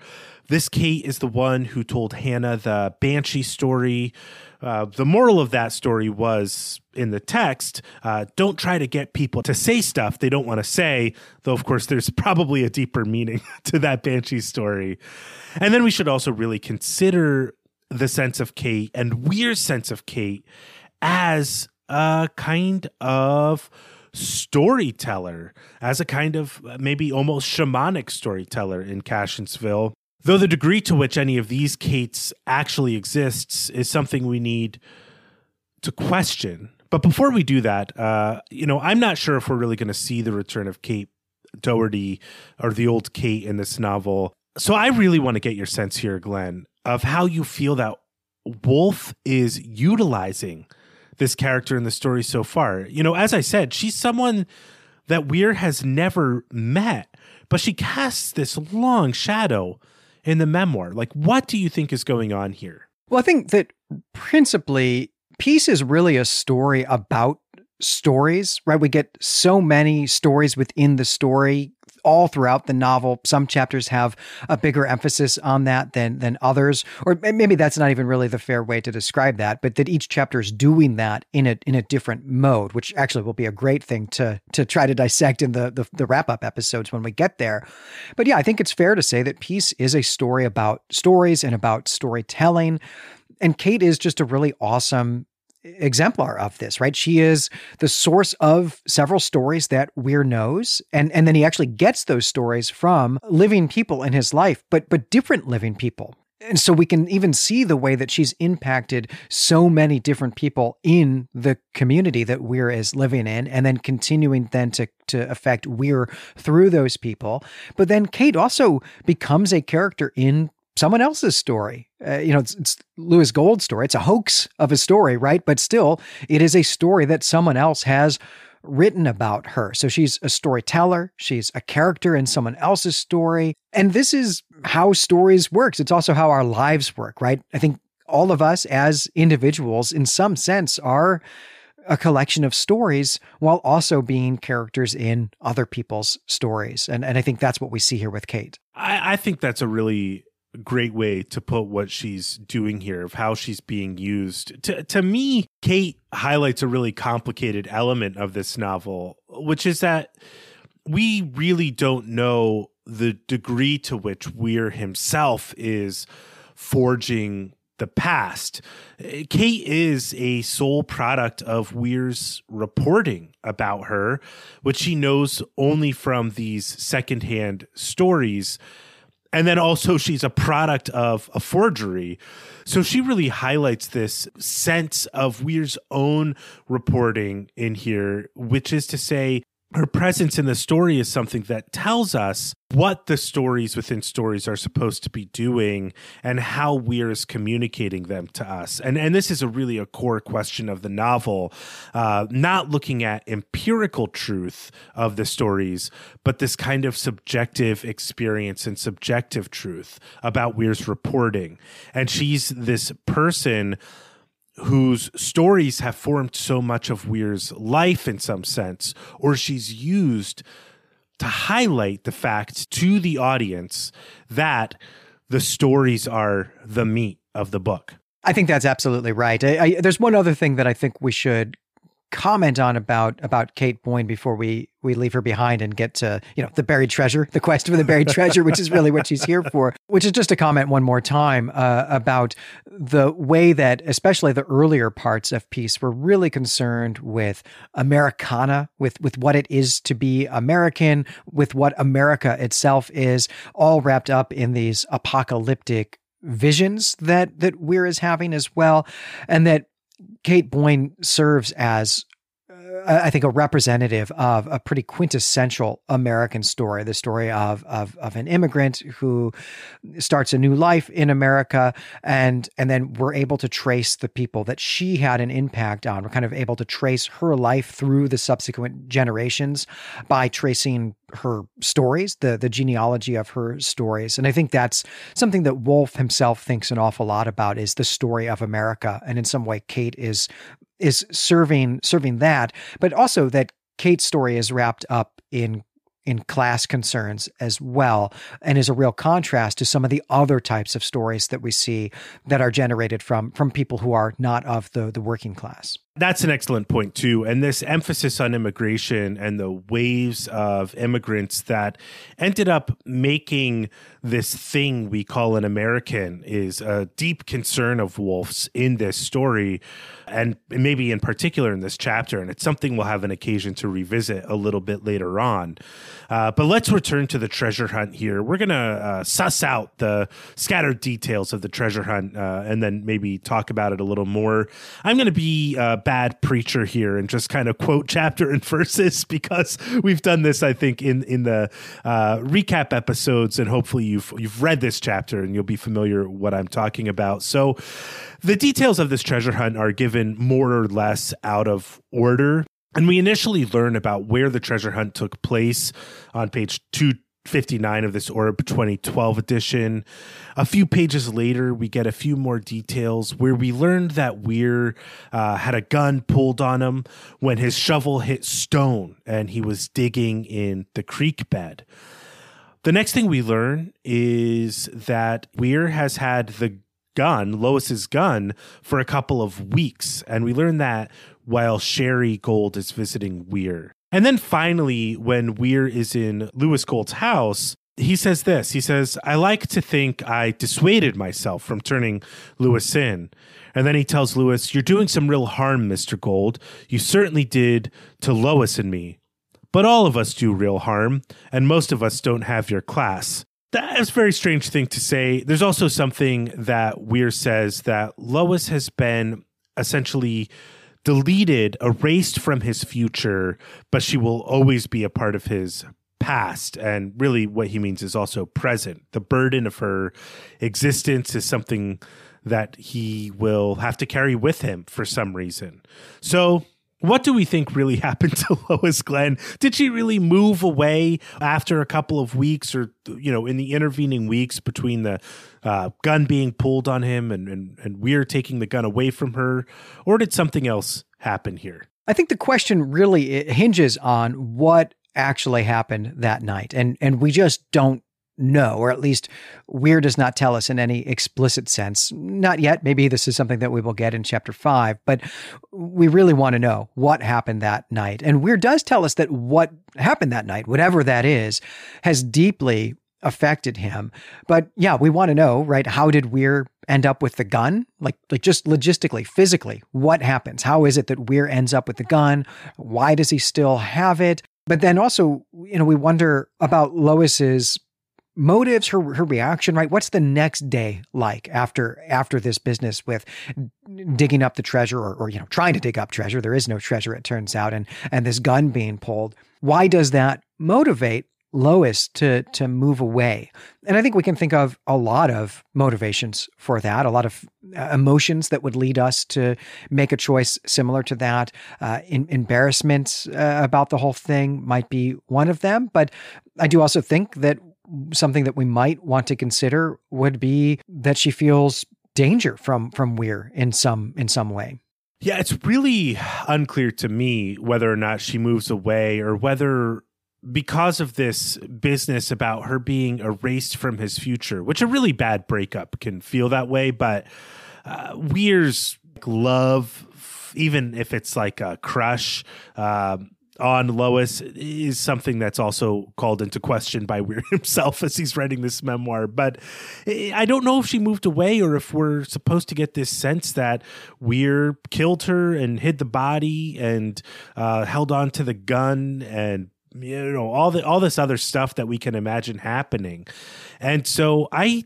Speaker 2: This Kate is the one who told Hannah the Banshee story. Uh, the moral of that story was in the text uh, don't try to get people to say stuff they don't want to say, though, of course, there's probably a deeper meaning <laughs> to that Banshee story. And then we should also really consider the sense of Kate and Weer's sense of Kate as a kind of storyteller, as a kind of maybe almost shamanic storyteller in Cassionsville. Though the degree to which any of these Kates actually exists is something we need to question. But before we do that, uh, you know, I'm not sure if we're really going to see the return of Kate Doherty or the old Kate in this novel. So I really want to get your sense here, Glenn, of how you feel that Wolfe is utilizing this character in the story so far. You know, as I said, she's someone that Weer has never met, but she casts this long shadow in the memoir. Like, what do you think is going on here?
Speaker 1: Well, I think that principally, Peace is really a story about stories, right? We get so many stories within the story all throughout the novel. Some chapters have a bigger emphasis on that than than others, or maybe that's not even really the fair way to describe that. But that each chapter is doing that in a in a different mode, which actually will be a great thing to to try to dissect in the the, the wrap up episodes when we get there. But yeah, I think it's fair to say that Peace is a story about stories and about storytelling. And Kate is just a really awesome exemplar of this, right? She is the source of several stories that Weer knows, and and then he actually gets those stories from living people in his life, but but different living people. And so we can even see the way that she's impacted so many different people in the community that Weer is living in, and then continuing then to to affect Weer through those people. But then Kate also becomes a character in someone else's story. Uh, you know, it's, it's Lewis Gold's story. It's a hoax of a story, right? But still, it is a story that someone else has written about her. So she's a storyteller, she's a character in someone else's story. And this is how stories works. It's also how our lives work, right? I think all of us as individuals in some sense are a collection of stories while also being characters in other people's stories. And and I think that's what we see here with Kate.
Speaker 2: I, I think that's a really great way to put what she's doing here of how she's being used. To to me, Kate highlights a really complicated element of this novel, which is that we really don't know the degree to which Weer himself is forging the past. Kate is a sole product of Weer's reporting about her, which she knows only from these secondhand stories. And then also, she's a product of a forgery. So she really highlights this sense of Weer's own reporting in here, which is to say, her presence in the story is something that tells us what the stories within stories are supposed to be doing and how Weer is communicating them to us. And and this is a really a core question of the novel uh, not looking at empirical truth of the stories but this kind of subjective experience and subjective truth about weer's reporting. And she's this person whose stories have formed so much of Weer's life in some sense, or she's used to highlight the fact to the audience that the stories are the meat of the book.
Speaker 1: I think that's absolutely right. I, I, there's one other thing that I think we should comment on about about Kate Boyne before we we leave her behind and get to you know the buried treasure, the quest for the buried treasure, which is really what she's here for. Which is just a comment one more time uh, about the way that especially the earlier parts of Peace were really concerned with Americana, with with what it is to be American, with what America itself is, all wrapped up in these apocalyptic visions that that Weer is having as well, and that Kate Boyne serves as I think a representative of a pretty quintessential American story, the story of, of of an immigrant who starts a new life in America, and and then we're able to trace the people that she had an impact on. We're kind of able to trace her life through the subsequent generations by tracing her stories, the the genealogy of her stories, and I think that's something that Wolfe himself thinks an awful lot about is the story of America, and in some way, Kate is is serving serving that, but also that Kate's story is wrapped up in in class concerns as well and is a real contrast to some of the other types of stories that we see that are generated from from people who are not of the the working class.
Speaker 2: That's an excellent point, too. And this emphasis on immigration and the waves of immigrants that ended up making this thing we call an American is a deep concern of Wolfe's in this story, and maybe in particular in this chapter. And it's something we'll have an occasion to revisit a little bit later on. Uh, but let's return to the treasure hunt here. We're going to uh, suss out the scattered details of the treasure hunt uh, and then maybe talk about it a little more. I'm going to be uh, bad preacher here and just kind of quote chapter and <laughs> verses because we've done this, I think, in in the uh, recap episodes, and hopefully you've you've read this chapter and you'll be familiar what I'm talking about. So. The details of this treasure hunt are given more or less out of order. And we initially learn about where the treasure hunt took place on page two 59 of this Orb 2012 edition. A few pages later, we get a few more details where we learned that Weer uh, had a gun pulled on him when his shovel hit stone and he was digging in the creek bed. The next thing we learn is that Weer has had the gun, Lois's gun, for a couple of weeks. And we learn that while Sherry Gold is visiting Weer. And then finally, when Weer is in Lewis Gold's house, he says this. He says, I like to think I dissuaded myself from turning Lewis in. And then he tells Lewis, You're doing some real harm, Mr. Gold. You certainly did to Lois and me. But all of us do real harm, and most of us don't have your class. That's a very strange thing to say. There's also something that Weer says that Lois has been essentially deleted, erased from his future, but she will always be a part of his past. And really, what he means is also present. The burden of her existence is something that he will have to carry with him for some reason. So, what do we think really <laughs> happened to Lois Glenn? Did she really move away after a couple of weeks or, you know, in the intervening weeks between the uh, gun being pulled on him and, and, and Weer taking the gun away from her? Or did something else happen here?
Speaker 1: I think the question really hinges on what actually happened that night. And, and we just don't know, or at least Weer does not tell us in any explicit sense. Not yet. Maybe this is something that we will get in chapter five, but we really want to know what happened that night. And Weer does tell us that what happened that night, whatever that is, has deeply affected him. But yeah, we want to know, right? How did Weer end up with the gun? Like, like just logistically, physically, what happens? How is it that Weer ends up with the gun? Why does he still have it? But then also, you know, we wonder about Lois's motives her her reaction right what's the next day like after after this business with digging up the treasure or, or you know trying to dig up treasure there is no treasure it turns out and and this gun being pulled why does that motivate Lois to to move away. And I think we can think of a lot of motivations for that, a lot of uh, emotions that would lead us to make a choice similar to that. Uh, in, embarrassment uh, about the whole thing might be one of them, but I do also think that something that we might want to consider would be that she feels danger from from Weer in some in some way.
Speaker 2: Yeah, it's really unclear to me whether or not she moves away or whether because of this business about her being erased from his future, which a really bad breakup can feel that way, but uh, Weer's love, even if it's like a crush, um, on Lois is something that's also called into question by <laughs> Weer himself as he's writing this memoir. But I don't know if she moved away or if we're supposed to get this sense that Weer killed her and hid the body and uh, held on to the gun and you know all the all this other stuff that we can imagine happening and so i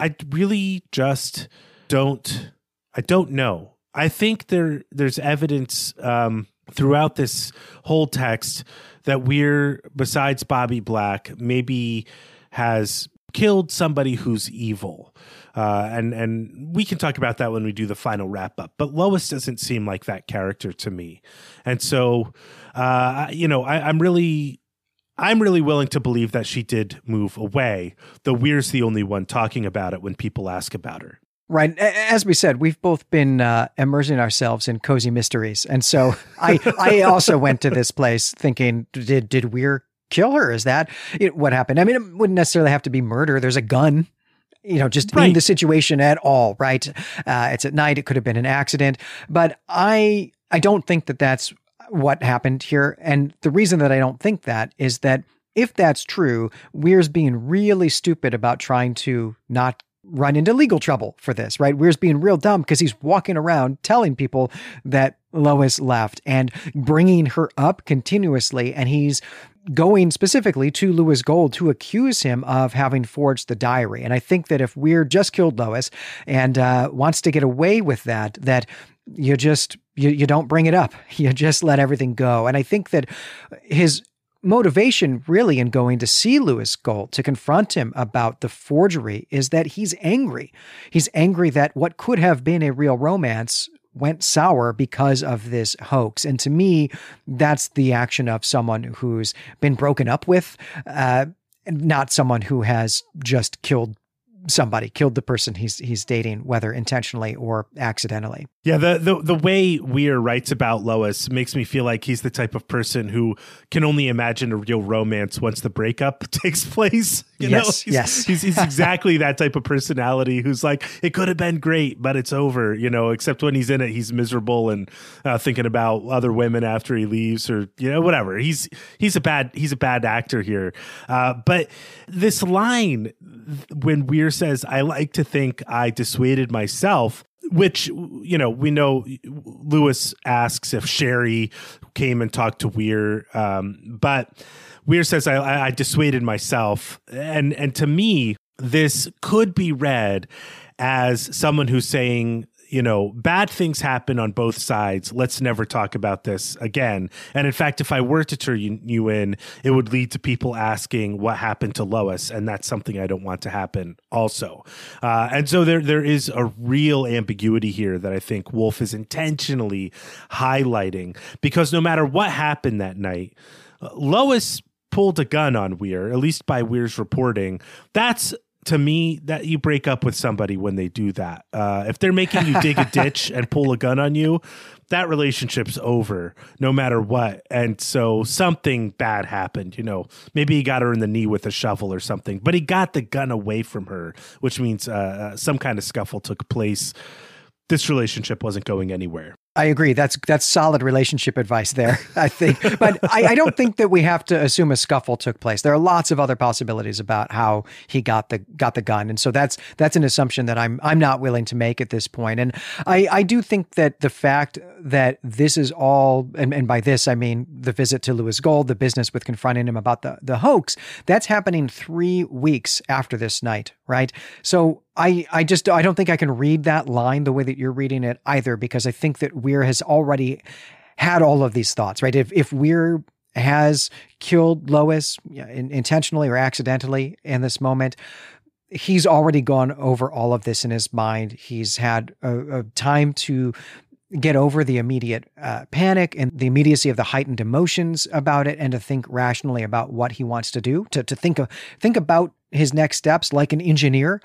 Speaker 2: i really just don't i don't know i think there there's evidence um throughout this whole text that Weer besides bobby black maybe has killed somebody who's evil uh, and and we can talk about that when we do the final wrap up. But Lois doesn't seem like that character to me, and so uh, you know I, I'm really I'm really willing to believe that she did move away, though Weer's the only one talking about it when people ask about her.
Speaker 1: Right. As we said, we've both been uh, immersing ourselves in cozy mysteries. And so I, I also went to this place thinking, did, did Weer kill her? Is that it, what happened? I mean, it wouldn't necessarily have to be murder. There's a gun you know, just right. in the situation at all, right? Uh, it's at night. It could have been an accident, but I, I don't think that that's what happened here. And the reason that I don't think that is that if that's true, Weer's being really stupid about trying to not run into legal trouble for this, right? Weer's being real dumb because he's walking around telling people that Lois left and bringing her up continuously. And he's going specifically to Louis Gold to accuse him of having forged the diary. And I think that if Weer just killed Lois and uh, wants to get away with that, that you just you, you don't bring it up. <laughs> You just let everything go. And I think that his motivation really in going to see Lewis Gold to confront him about the forgery is that he's angry. He's angry that what could have been a real romance went sour because of this hoax. And to me, that's the action of someone who's been broken up with, uh, not someone who has just killed somebody, killed the person he's he's dating, whether intentionally or accidentally.
Speaker 2: Yeah, the, the the way Weer writes about Lois makes me feel like he's the type of person who can only imagine a real romance once the breakup <laughs> takes place. You
Speaker 1: yes,
Speaker 2: know, he's,
Speaker 1: yes,
Speaker 2: he's, he's exactly that type of personality who's like, it could have been great, but it's over. You know, except when he's in it, he's miserable and uh, thinking about other women after he leaves, or you know, whatever. He's he's a bad he's a bad actor here. Uh, but this line when Weer says, "I like to think I dissuaded myself," which you know we know lewis asks if Sherry came and talked to Weer, um, but Weer says I, I dissuaded myself, and and to me this could be read as someone who's saying you know, bad things happen on both sides. Let's never talk about this again. And in fact, if I were to turn you, in, it would lead to people asking what happened to Lois, and that's something I don't want to happen. Also, uh, and so there there is a real ambiguity here that I think Wolfe is intentionally highlighting because no matter what happened that night, Lois pulled a gun on Weer, at least by Weer's reporting. That's to me that you break up with somebody when they do that. Uh, if they're making you dig a <laughs> ditch and pull a gun on you, that relationship's over no matter what. And so something bad happened. You know, maybe he got her in the knee with a shovel or something, but he got the gun away from her, which means uh, some kind of scuffle took place. This relationship wasn't going anywhere.
Speaker 1: I agree. That's that's solid relationship advice there. <laughs> I think, but I, I, don't think that we have to assume a scuffle took place. There are lots of other possibilities about how he got the got the gun, and so that's that's an assumption that I'm I'm not willing to make at this point. And I I do think that the fact that this is all, and, and by this I mean the visit to Lewis Gold, the business with confronting him about the the hoax, that's happening three weeks after this night, right? So I, I just I don't think I can read that line the way that you're reading it either because I think that Weer has already had all of these thoughts, right? If if Weer has killed Lois intentionally or accidentally in this moment, he's already gone over all of this in his mind. He's had a, a time to get over the immediate uh, panic and the immediacy of the heightened emotions about it and to think rationally about what he wants to do to, to think of, think about his next steps like an engineer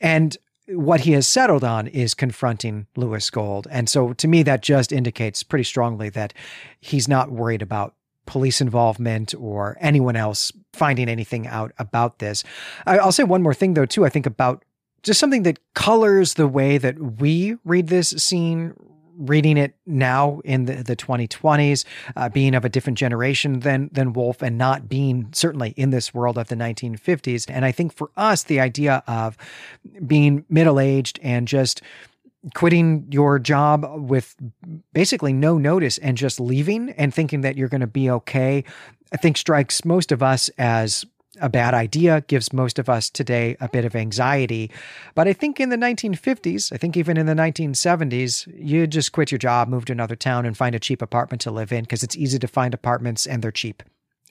Speaker 1: and what he has settled on is confronting Lewis Gold. And so to me, that just indicates pretty strongly that he's not worried about police involvement or anyone else finding anything out about this. I'll say one more thing, though, too, I think about just something that colors the way that we read this scene reading it now in the, the 2020s, uh, being of a different generation than than Wolfe, and not being certainly in this world of the 1950s. And I think for us, the idea of being middle aged and just quitting your job with basically no notice and just leaving and thinking that you're going to be okay, I think strikes most of us as a bad idea, gives most of us today a bit of anxiety. But I think in the 1950s, I think even in the 1970s, you just quit your job, move to another town, and find a cheap apartment to live in because it's easy to find apartments and they're cheap.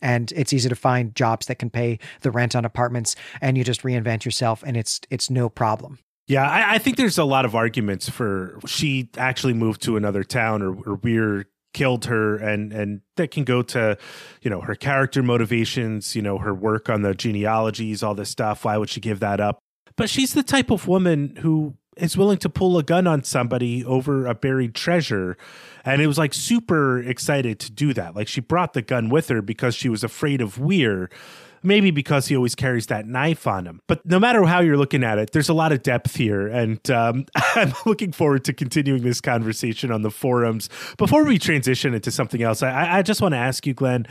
Speaker 1: And it's easy to find jobs that can pay the rent on apartments, and you just reinvent yourself, and it's it's no problem.
Speaker 2: Yeah, I, I think there's a lot of arguments for she actually moved to another town, or, or Weer killed her and and that can go to you know her character motivations you know her work on the genealogies all this stuff. Why would she give that up? But she's the type of woman who is willing to pull a gun on somebody over a buried treasure. And it was like super excited to do that. Like she brought the gun with her because she was afraid of weer maybe because he always carries that knife on him. But no matter how you're looking at it, there's a lot of depth here. And um, <laughs> I'm looking forward to continuing this conversation on the forums. Before we transition into something else, I, I just want to ask you, Glenn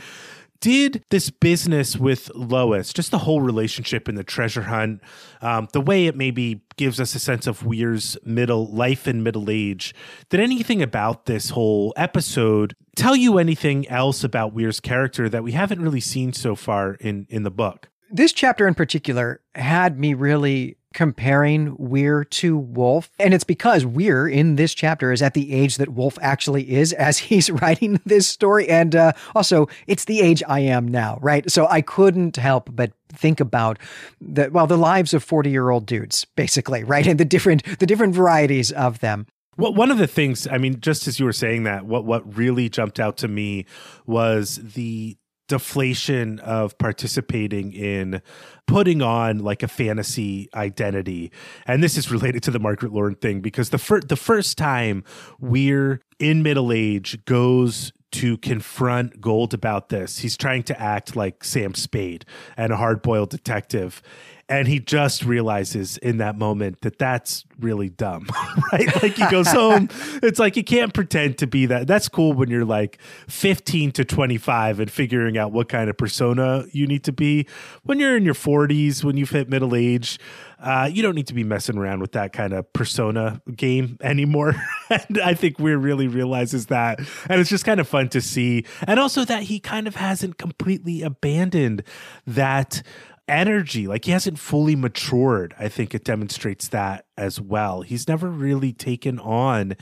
Speaker 2: did this business with Lois, just the whole relationship in the treasure hunt, um, the way it maybe gives us a sense of Weer's middle life and middle age, did anything about this whole episode tell you anything else about Weer's character that we haven't really seen so far in in the book?
Speaker 1: This chapter in particular had me really comparing Weer to Wolfe. And it's because Weer in this chapter is at the age that Wolfe actually is as <laughs> he's writing this story. And uh, also, it's the age I am now, right? So I couldn't help but think about the well the lives of 40 year old dudes basically right and the different the different varieties of them
Speaker 2: well, one of the things, I mean, just as you were saying that, what what really jumped out to me was the deflation of participating in putting on like a fantasy identity and this is related to the margaret lauren thing because the first the first time Weer in middle age goes to confront Gold about this. He's trying to act like Sam Spade and a hard boiled detective and he just realizes in that moment that that's really dumb <laughs> right? Like he goes home. It's like you can't pretend to be that. That's cool when you're like 15 to 25 and figuring out what kind of persona you need to be. When you're in your 40s when you've hit middle age uh, you don't need to be messing around with that kind of persona game anymore. <laughs> And i think weer really realizes that. And it's just kind of fun to see. And also that he kind of hasn't completely abandoned that energy. Like he hasn't fully matured. I think it demonstrates that as well. He's never really taken on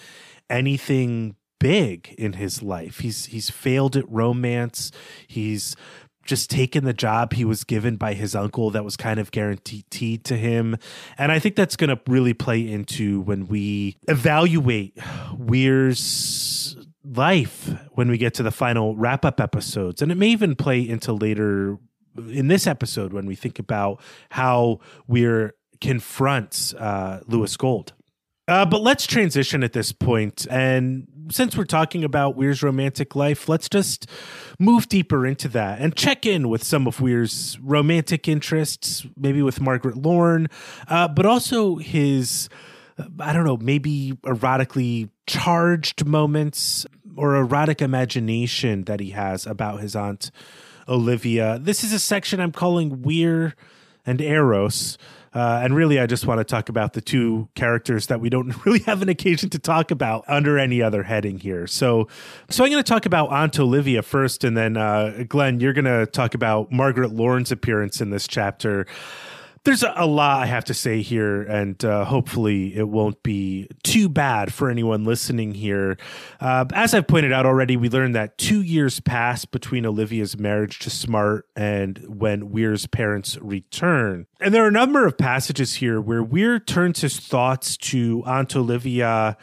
Speaker 2: anything big in his life. He's he's failed at romance. He's just taken the job he was given by his uncle that was kind of guaranteed to him. And I think that's going to really play into when we evaluate Weer's life when we get to the final wrap up episodes. And it may even play into later in this episode when we think about how Weer confronts uh, Lewis Gold. Uh, but let's transition at this point, and since we're talking about Weer's romantic life, let's just move deeper into that and check in with some of Weer's romantic interests, maybe with Margaret Lauren, uh, but also his I don't know, maybe erotically charged moments or erotic imagination that he has about his aunt Olivia. This is a section I'm calling Weer and Eros. Uh, and really, I just want to talk about the two characters that we don't <laughs> really have an occasion to talk about under any other heading here. So, so I'm going to talk about Aunt Olivia first, and then uh, Glenn, you're going to talk about Margaret Loren's appearance in this chapter there's a, lot I have to say here, and uh, hopefully it won't be too bad for anyone listening here. Uh, as I've pointed out already, we learned that two years passed between Olivia's marriage to Smart and when Weer's parents return. And there are a number of passages here where Weer turns his thoughts to Aunt Olivia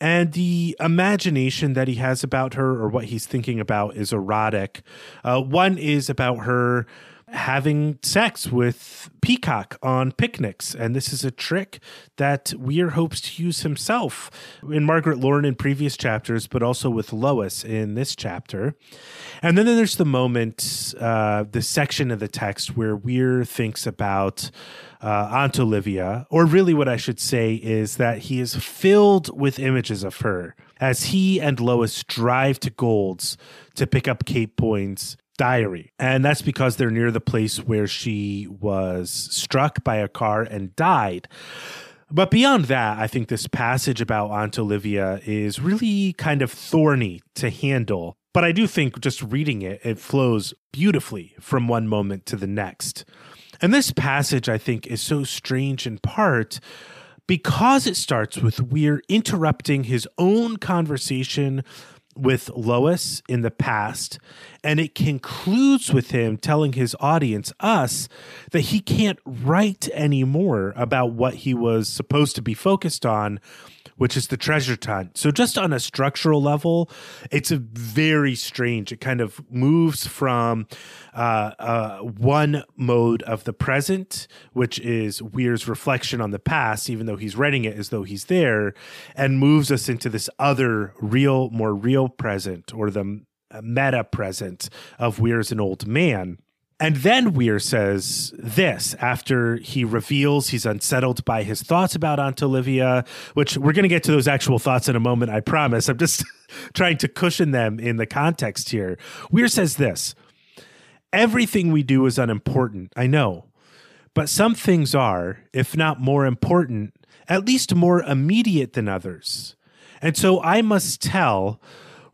Speaker 2: and the imagination that he has about her or what he's thinking about is erotic. Uh, one is about her having sex with Peacock on picnics. And this is a trick that Weer hopes to use himself in Margaret Lauren in previous chapters, but also with Lois in this chapter. And then there's the moment, uh, the section of the text where Weer thinks about uh, Aunt Olivia, or really what I should say is that he is filled with images of her as he and Lois drive to Gold's to pick up Kate Boyne's diary. And that's because they're near the place where she was struck by a car and died. But beyond that, I think this passage about Aunt Olivia is really kind of thorny to handle. But I do think just reading it, it flows beautifully from one moment to the next. And this passage, I think, is so strange in part because it starts with Weer interrupting his own conversation with Lois in the past, and it concludes with him telling his audience, us, that he can't write anymore about what he was supposed to be focused on which is the treasure hunt. So, just on a structural level, it's a very strange. It kind of moves from uh, uh, one mode of the present, which is Weer's reflection on the past, even though he's writing it as though he's there, and moves us into this other real, more real present or the meta present of Weer as an old man. And then Weer says this after he reveals he's unsettled by his thoughts about Aunt Olivia, which we're going to get to those actual thoughts in a moment, I promise. I'm just <laughs> trying to cushion them in the context here. Weer says this Everything we do is unimportant, I know, but some things are, if not more important, at least more immediate than others. And so I must tell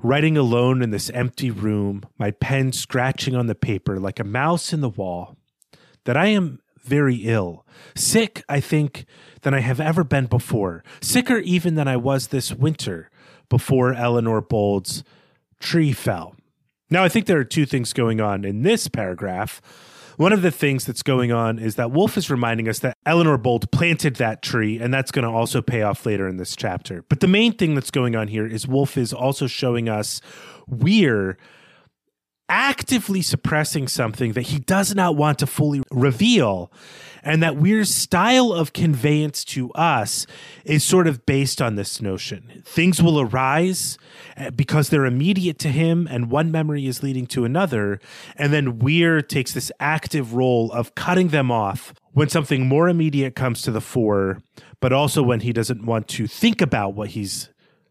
Speaker 2: writing alone in this empty room, my pen scratching on the paper like a mouse in the wall, that I am very ill. Sick, I think, than I have ever been before. Sicker even than I was this winter before Eleanor Bold's tree fell. Now, I think there are two things going on in this paragraph. One of the things that's going on is that Wolfe is reminding us that Eleanor Bold planted that tree, and that's going to also pay off later in this chapter. But the main thing that's going on here is Wolfe is also showing us Weer actively suppressing something that he does not want to fully reveal and that Weer's style of conveyance to us is sort of based on this notion. Things will arise eh, because they're immediate to him, and one memory is leading to another. And then Weer takes this active role of cutting them off when something more immediate comes to the fore, but also when he doesn't want to think about what he's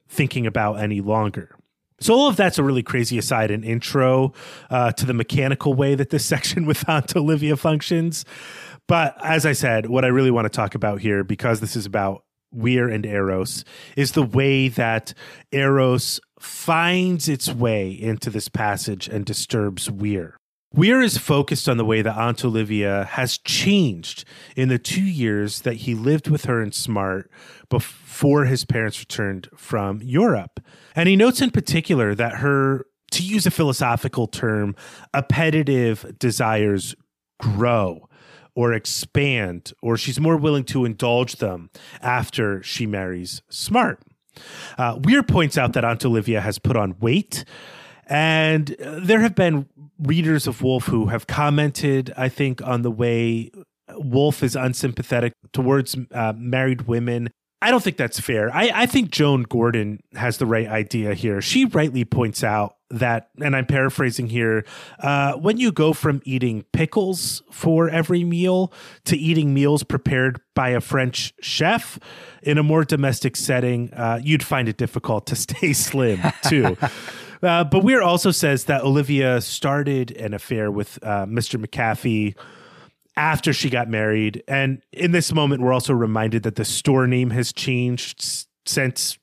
Speaker 2: thinking about any longer. So all of that's a really crazy aside and intro uh, to the mechanical way that this <laughs> section with Aunt Olivia functions. But as I said, what I really want to talk about here, because this is about Weer and Eros, is the way that Eros finds its way into this passage and disturbs Weer. Weer is focused on the way that Aunt Olivia has changed in the two years that he lived with her in Smart before his parents returned from Europe. And he notes in particular that her, to use a philosophical term, appetitive desires grow or expand, or she's more willing to indulge them after she marries Smart. Uh, Weer points out that Aunt Olivia has put on weight, and uh, there have been readers of Wolfe who have commented, I think, on the way Wolfe is unsympathetic towards uh, married women. I don't think that's fair. I, I think Joan Gordon has the right idea here. She rightly points out that, and I'm paraphrasing here, uh, when you go from eating pickles for every meal to eating meals prepared by a French chef in a more domestic setting, uh, you'd find it difficult to <laughs> stay slim too. <laughs> uh, but Weer also says that Olivia started an affair with uh, Mr. McAfee after she got married. And in this moment, we're also reminded that the store name has changed since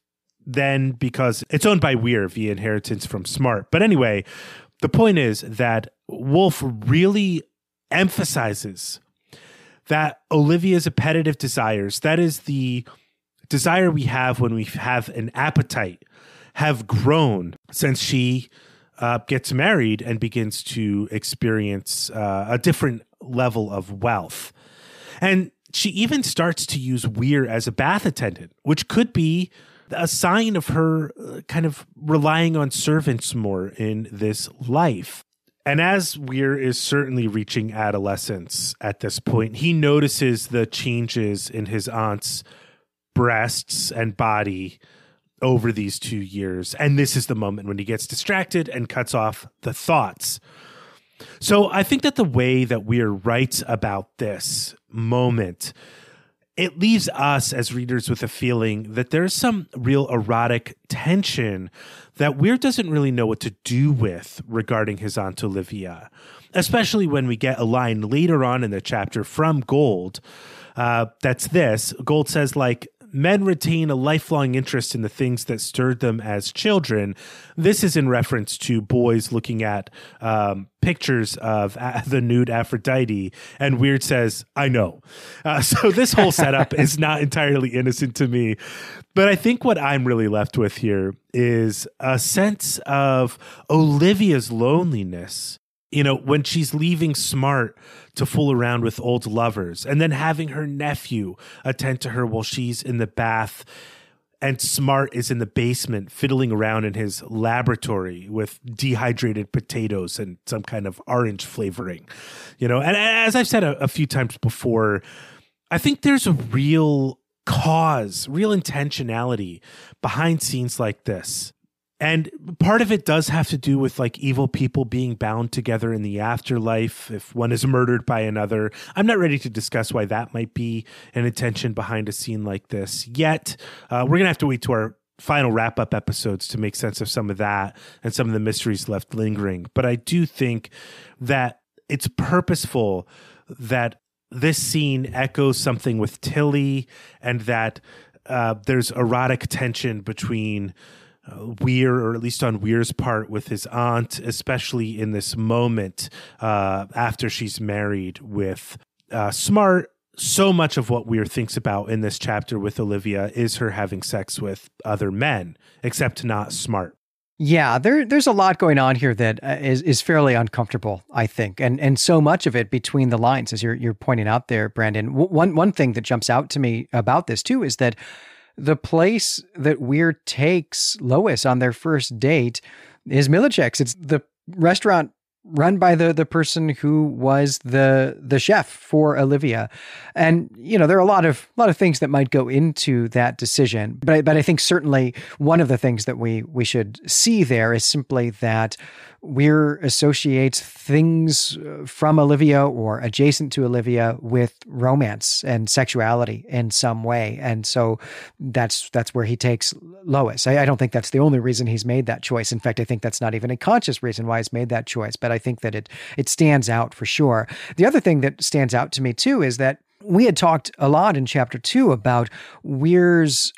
Speaker 2: then because it's owned by Weer via inheritance from Smart. But anyway, the point is that Wolfe really emphasizes that Olivia's appetitive desires, that is the desire we have when we have an appetite, have grown since she uh, gets married and begins to experience uh, a different level of wealth. And she even starts to use Weer as a bath attendant, which could be a sign of her uh, kind of relying on servants more in this life. And as Weer is certainly reaching adolescence at this point, he notices the changes in his aunt's breasts and body over these two years. And this is the moment when he gets distracted and cuts off the thoughts. So I think that the way that Weer writes about this moment it leaves us as readers with a feeling that there's some real erotic tension that Weer doesn't really know what to do with regarding his Aunt Olivia, especially when we get a line later on in the chapter from Gold. Uh, that's this. Gold says, like, men retain a lifelong interest in the things that stirred them as children. This is in reference to boys looking at um, pictures of <laughs> the nude Aphrodite. And Weer says, I know. Uh, <laughs> so this whole setup is not entirely innocent to me. But I think what I'm really left with here is a sense of Olivia's loneliness you know, when she's leaving Smart to fool around with old lovers and then having her nephew attend to her while she's in the bath and Smart is in the basement fiddling around in his laboratory with dehydrated potatoes and some kind of orange flavoring. You know, and as I've said a, a few times before, I think there's a real cause, real intentionality behind scenes like this and part of it does have to do with like evil people being bound together in the afterlife if one is murdered by another. I'm not ready to discuss why that might be an intention behind a scene like this yet. Uh, we're going to have to wait to our final wrap up episodes to make sense of some of that and some of the mysteries left lingering. But I do think that it's purposeful that this scene echoes something with Tilly and that uh, there's erotic tension between uh, Weer, or at least on Weer's part, with his aunt, especially in this moment uh, after she's married with uh, Smart. So much of what Weer thinks about in this chapter with Olivia is her having sex with other men, except not Smart.
Speaker 1: Yeah, there there's a lot going on here that uh, is is fairly uncomfortable, I think, and and so much of it between the lines, as you're you're pointing out there, Brandon. One one thing that jumps out to me about this too is that the place that Weer takes Lois on their first date is Milicich's. It's the restaurant run by the the person who was the the chef for Olivia. And you know, there are a lot of a lot of things that might go into that decision. But I, but I think certainly one of the things that we we should see there is simply that Weer associates things uh, from Olivia or adjacent to Olivia with romance and sexuality in some way, and so that's that's where he takes Lois. I, I, don't think that's the only reason he's made that choice. In fact, I think that's not even a conscious reason why he's made that choice. But I think that it it stands out for sure. The other thing that stands out to me too is that we had talked a lot in chapter two about Weer's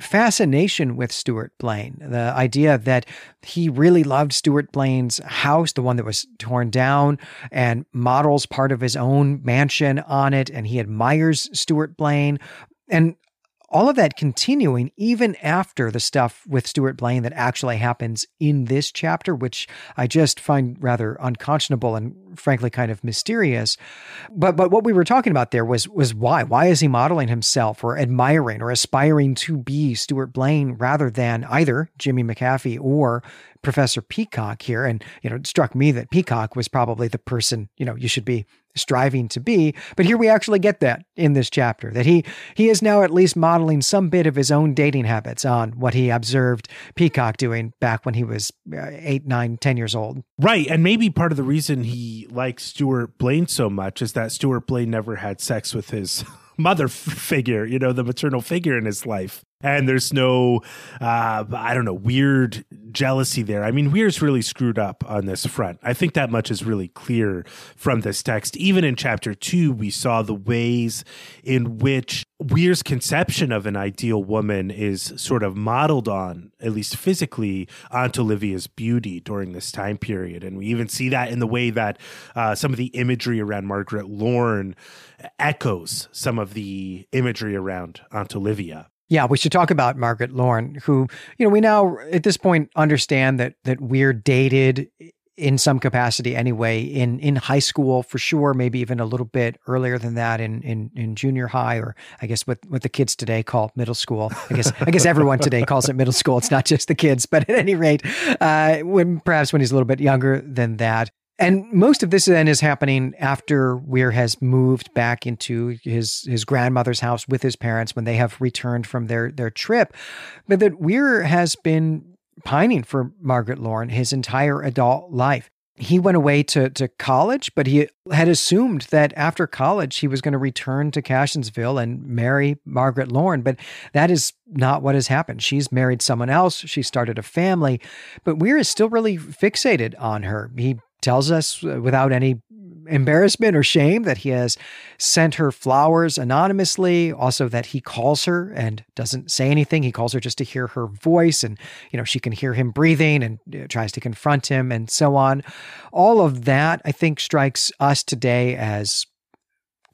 Speaker 1: fascination with Stuart Blaine. The idea that he really loved Stuart Blaine's house, the one that was torn down, and models part of his own mansion on it. And he admires Stuart Blaine. And all of that continuing even after the stuff with Stuart Blaine that actually happens in this chapter, which I just find rather unconscionable and frankly kind of mysterious. But but what we were talking about there was was why? Why is he modeling himself or admiring or aspiring to be Stuart Blaine rather than either Jimmy McAfee or Professor Peacock here? And you know, it struck me that Peacock was probably the person, you know, you should be striving to be. But here we actually get that in this chapter that he he is now at least modeling some bit of his own dating habits on what he observed Peacock doing back when he was uh, eight, nine, ten years old.
Speaker 2: Right, and maybe part of the reason he likes Stuart Blaine so much is that Stuart Blaine never had sex with his <laughs> mother figure, you know, the maternal figure in his life and there's no uh, i don't know weird jealousy there. I mean weer's really screwed up on this front. I think that much is really clear from this text. Even in chapter two we saw the ways in which weer's conception of an ideal woman is sort of modeled on at least physically onto olivia's beauty during this time period. And we even see that in the way that uh, some of the imagery around margaret lorne echoes some of the imagery around aunt olivia
Speaker 1: yeah, we should talk about Margaret Lorne, who, you know, we now at this point understand that that Weer dated in some capacity anyway in in high school for sure maybe even a little bit earlier than that in in in junior high or i guess what what the kids today call middle school. I guess i guess everyone today calls it middle school. It's not just the kids. But at any rate uh when perhaps when he's a little bit younger than that and most of this then is happening after Weer has moved back into his his grandmother's house with his parents when they have returned from their their trip. But that Weer has been pining for Margaret Lorne his entire adult life. He went away to, to college, but he had assumed that after college he was going to return to Cassionsville and marry Margaret Lorne. But that is not what has happened. She's married someone else. She started a family, but Weer is still really fixated on her. He tells us uh, without any embarrassment or shame that he has sent her flowers anonymously also that he calls her and doesn't say anything. He calls her just to hear her voice and you know she can hear him breathing and tries to confront him and so on. All of that i think strikes us today as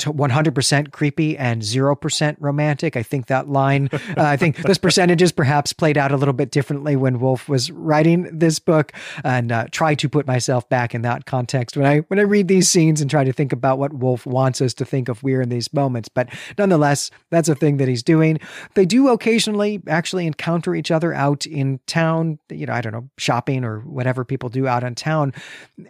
Speaker 1: 100% creepy and 0% romantic. I think that line, uh, I think those percentages perhaps played out a little bit differently when Wolfe was writing this book and uh, try to put myself back in that context when I when I read these scenes and try to think about what Wolfe wants us to think of Weer in these moments. But nonetheless, that's a thing that he's doing. They do occasionally actually encounter each other out in town, you know, I don't know, shopping or whatever people do out in town.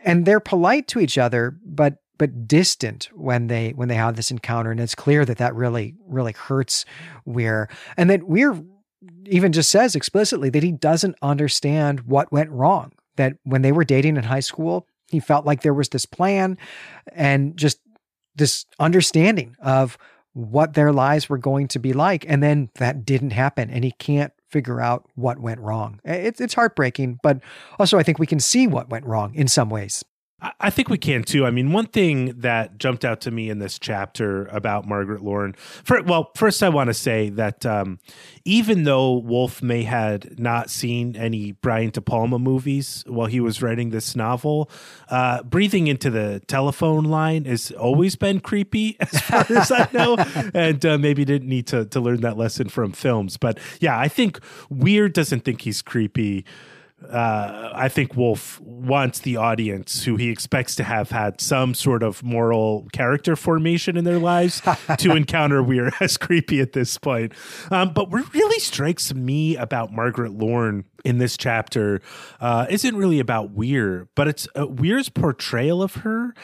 Speaker 1: And they're polite to each other, but but distant when they when they have this encounter. And it's clear that that really really hurts weer. And that weer even just says explicitly that he doesn't understand what went wrong that when they were dating in high school he felt like there was this plan and just this understanding of what their lives were going to be like. And then that didn't happen and he can't figure out what went wrong. It's, it's heartbreaking but also i think we can see what went wrong in some ways
Speaker 2: I think we can too. I mean, one thing that jumped out to me in this chapter about Margaret Lorne, for, well, first I want to say that um, even though Wolfe may had not seen any Brian De Palma movies while he was writing this novel, uh, breathing into the telephone line has always been creepy, <laughs> as far as I know, and uh, maybe didn't need to to learn that lesson from films. But yeah, I think Weer doesn't think he's creepy uh, I think Wolfe wants the audience who he expects to have had some sort of moral character formation in their lives <laughs> to encounter Weer <laughs> as creepy at this point. Um, but what really strikes me about Margaret Lorne in this chapter uh, isn't really about Weer, but it's uh, Weer's portrayal of her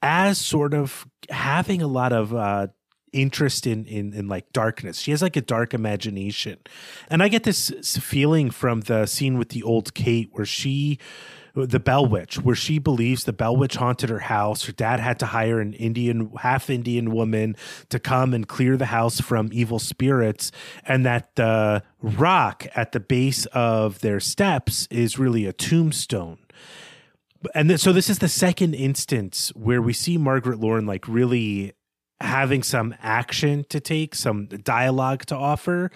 Speaker 2: as sort of having a lot of uh, interest in, in in like darkness. She has like a dark imagination. And I get this feeling from the scene with the old Kate where she the Bell Witch, where she believes the Bell Witch haunted her house. Her dad had to hire an Indian, half Indian woman to come and clear the house from evil spirits, and that the rock at the base of their steps is really a tombstone. And th- so this is the second instance where we see Margaret Lauren like really having some action to take, some dialogue to offer.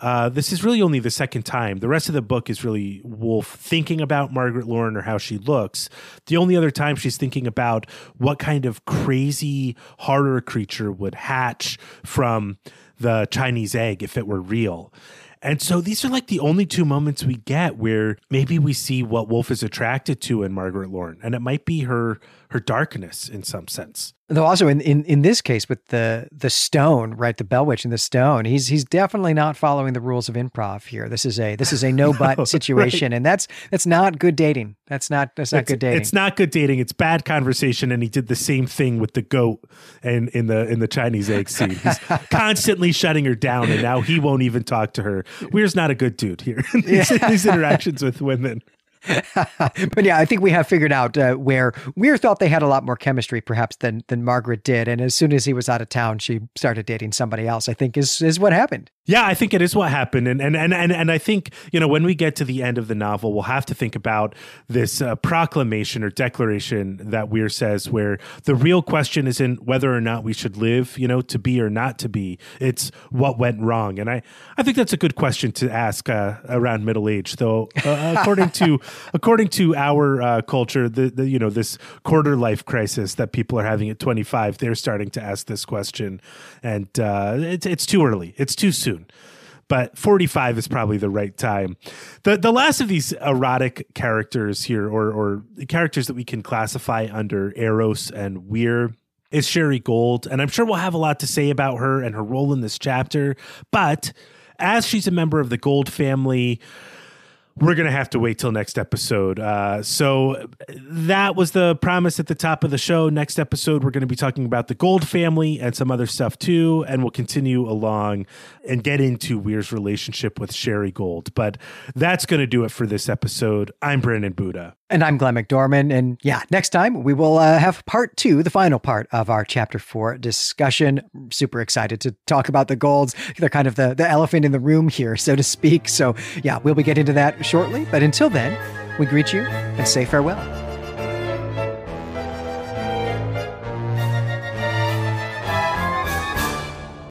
Speaker 2: Uh, this is really only the second time. The rest of the book is really Wolfe thinking about Margaret Lauren or how she looks. The only other time she's thinking about what kind of crazy horror creature would hatch from the Chinese egg if it were real. And so these are like the only two moments we get where maybe we see what Wolfe is attracted to in Margaret Lauren. And it might be her her darkness in some sense.
Speaker 1: Though also in, in, in this case with the the stone, right, the bell witch and the stone, he's he's definitely not following the rules of improv here. This is a this is a <laughs> no but no, situation, right. and that's that's not good dating. That's not that's not
Speaker 2: it's,
Speaker 1: good dating.
Speaker 2: It's not good dating. It's bad conversation. And he did the same thing with the goat and in the in the Chinese egg scene. He's <laughs> constantly shutting her down, and now he won't even talk to her. Weer's not a good dude here. these, yeah. these interactions with women. <laughs>
Speaker 1: but yeah, I think we have figured out uh, where Weer thought they had a lot more chemistry, perhaps than than Margaret did. And as soon as he was out of town, she started dating somebody else. I think is is what happened.
Speaker 2: Yeah, I think it is what happened, and and and and, and I think you know when we get to the end of the novel, we'll have to think about this uh, proclamation or declaration that Weer says, where the real question isn't whether or not we should live, you know, to be or not to be. It's what went wrong, and I I think that's a good question to ask uh, around middle age. Though, uh, according <laughs> to according to our uh, culture, the, the you know this quarter life crisis that people are having at twenty five, they're starting to ask this question, and uh, it's it's too early, it's too soon but 45 is probably the right time. The the last of these erotic characters here, or or characters that we can classify under Eros and Weer, is Sherry Gold, and I'm sure we'll have a lot to say about her and her role in this chapter. But as she's a member of the Gold family, we're to have to wait till next episode. Uh, so that was the promise at the top of the show. Next episode, we're to be talking about the Gold family and some other stuff too. And we'll continue along and get into Weer's relationship with Sherry Gold. But that's to do it for this episode. I'm Brandon Buddha.
Speaker 1: And I'm Glenn McDorman. And yeah, next time we will uh, have part two, the final part of our chapter four discussion. Super excited to talk about the golds. They're kind of the, the elephant in the room here, so to speak. So yeah, we'll be getting to that shortly. But until then, we greet you and say farewell.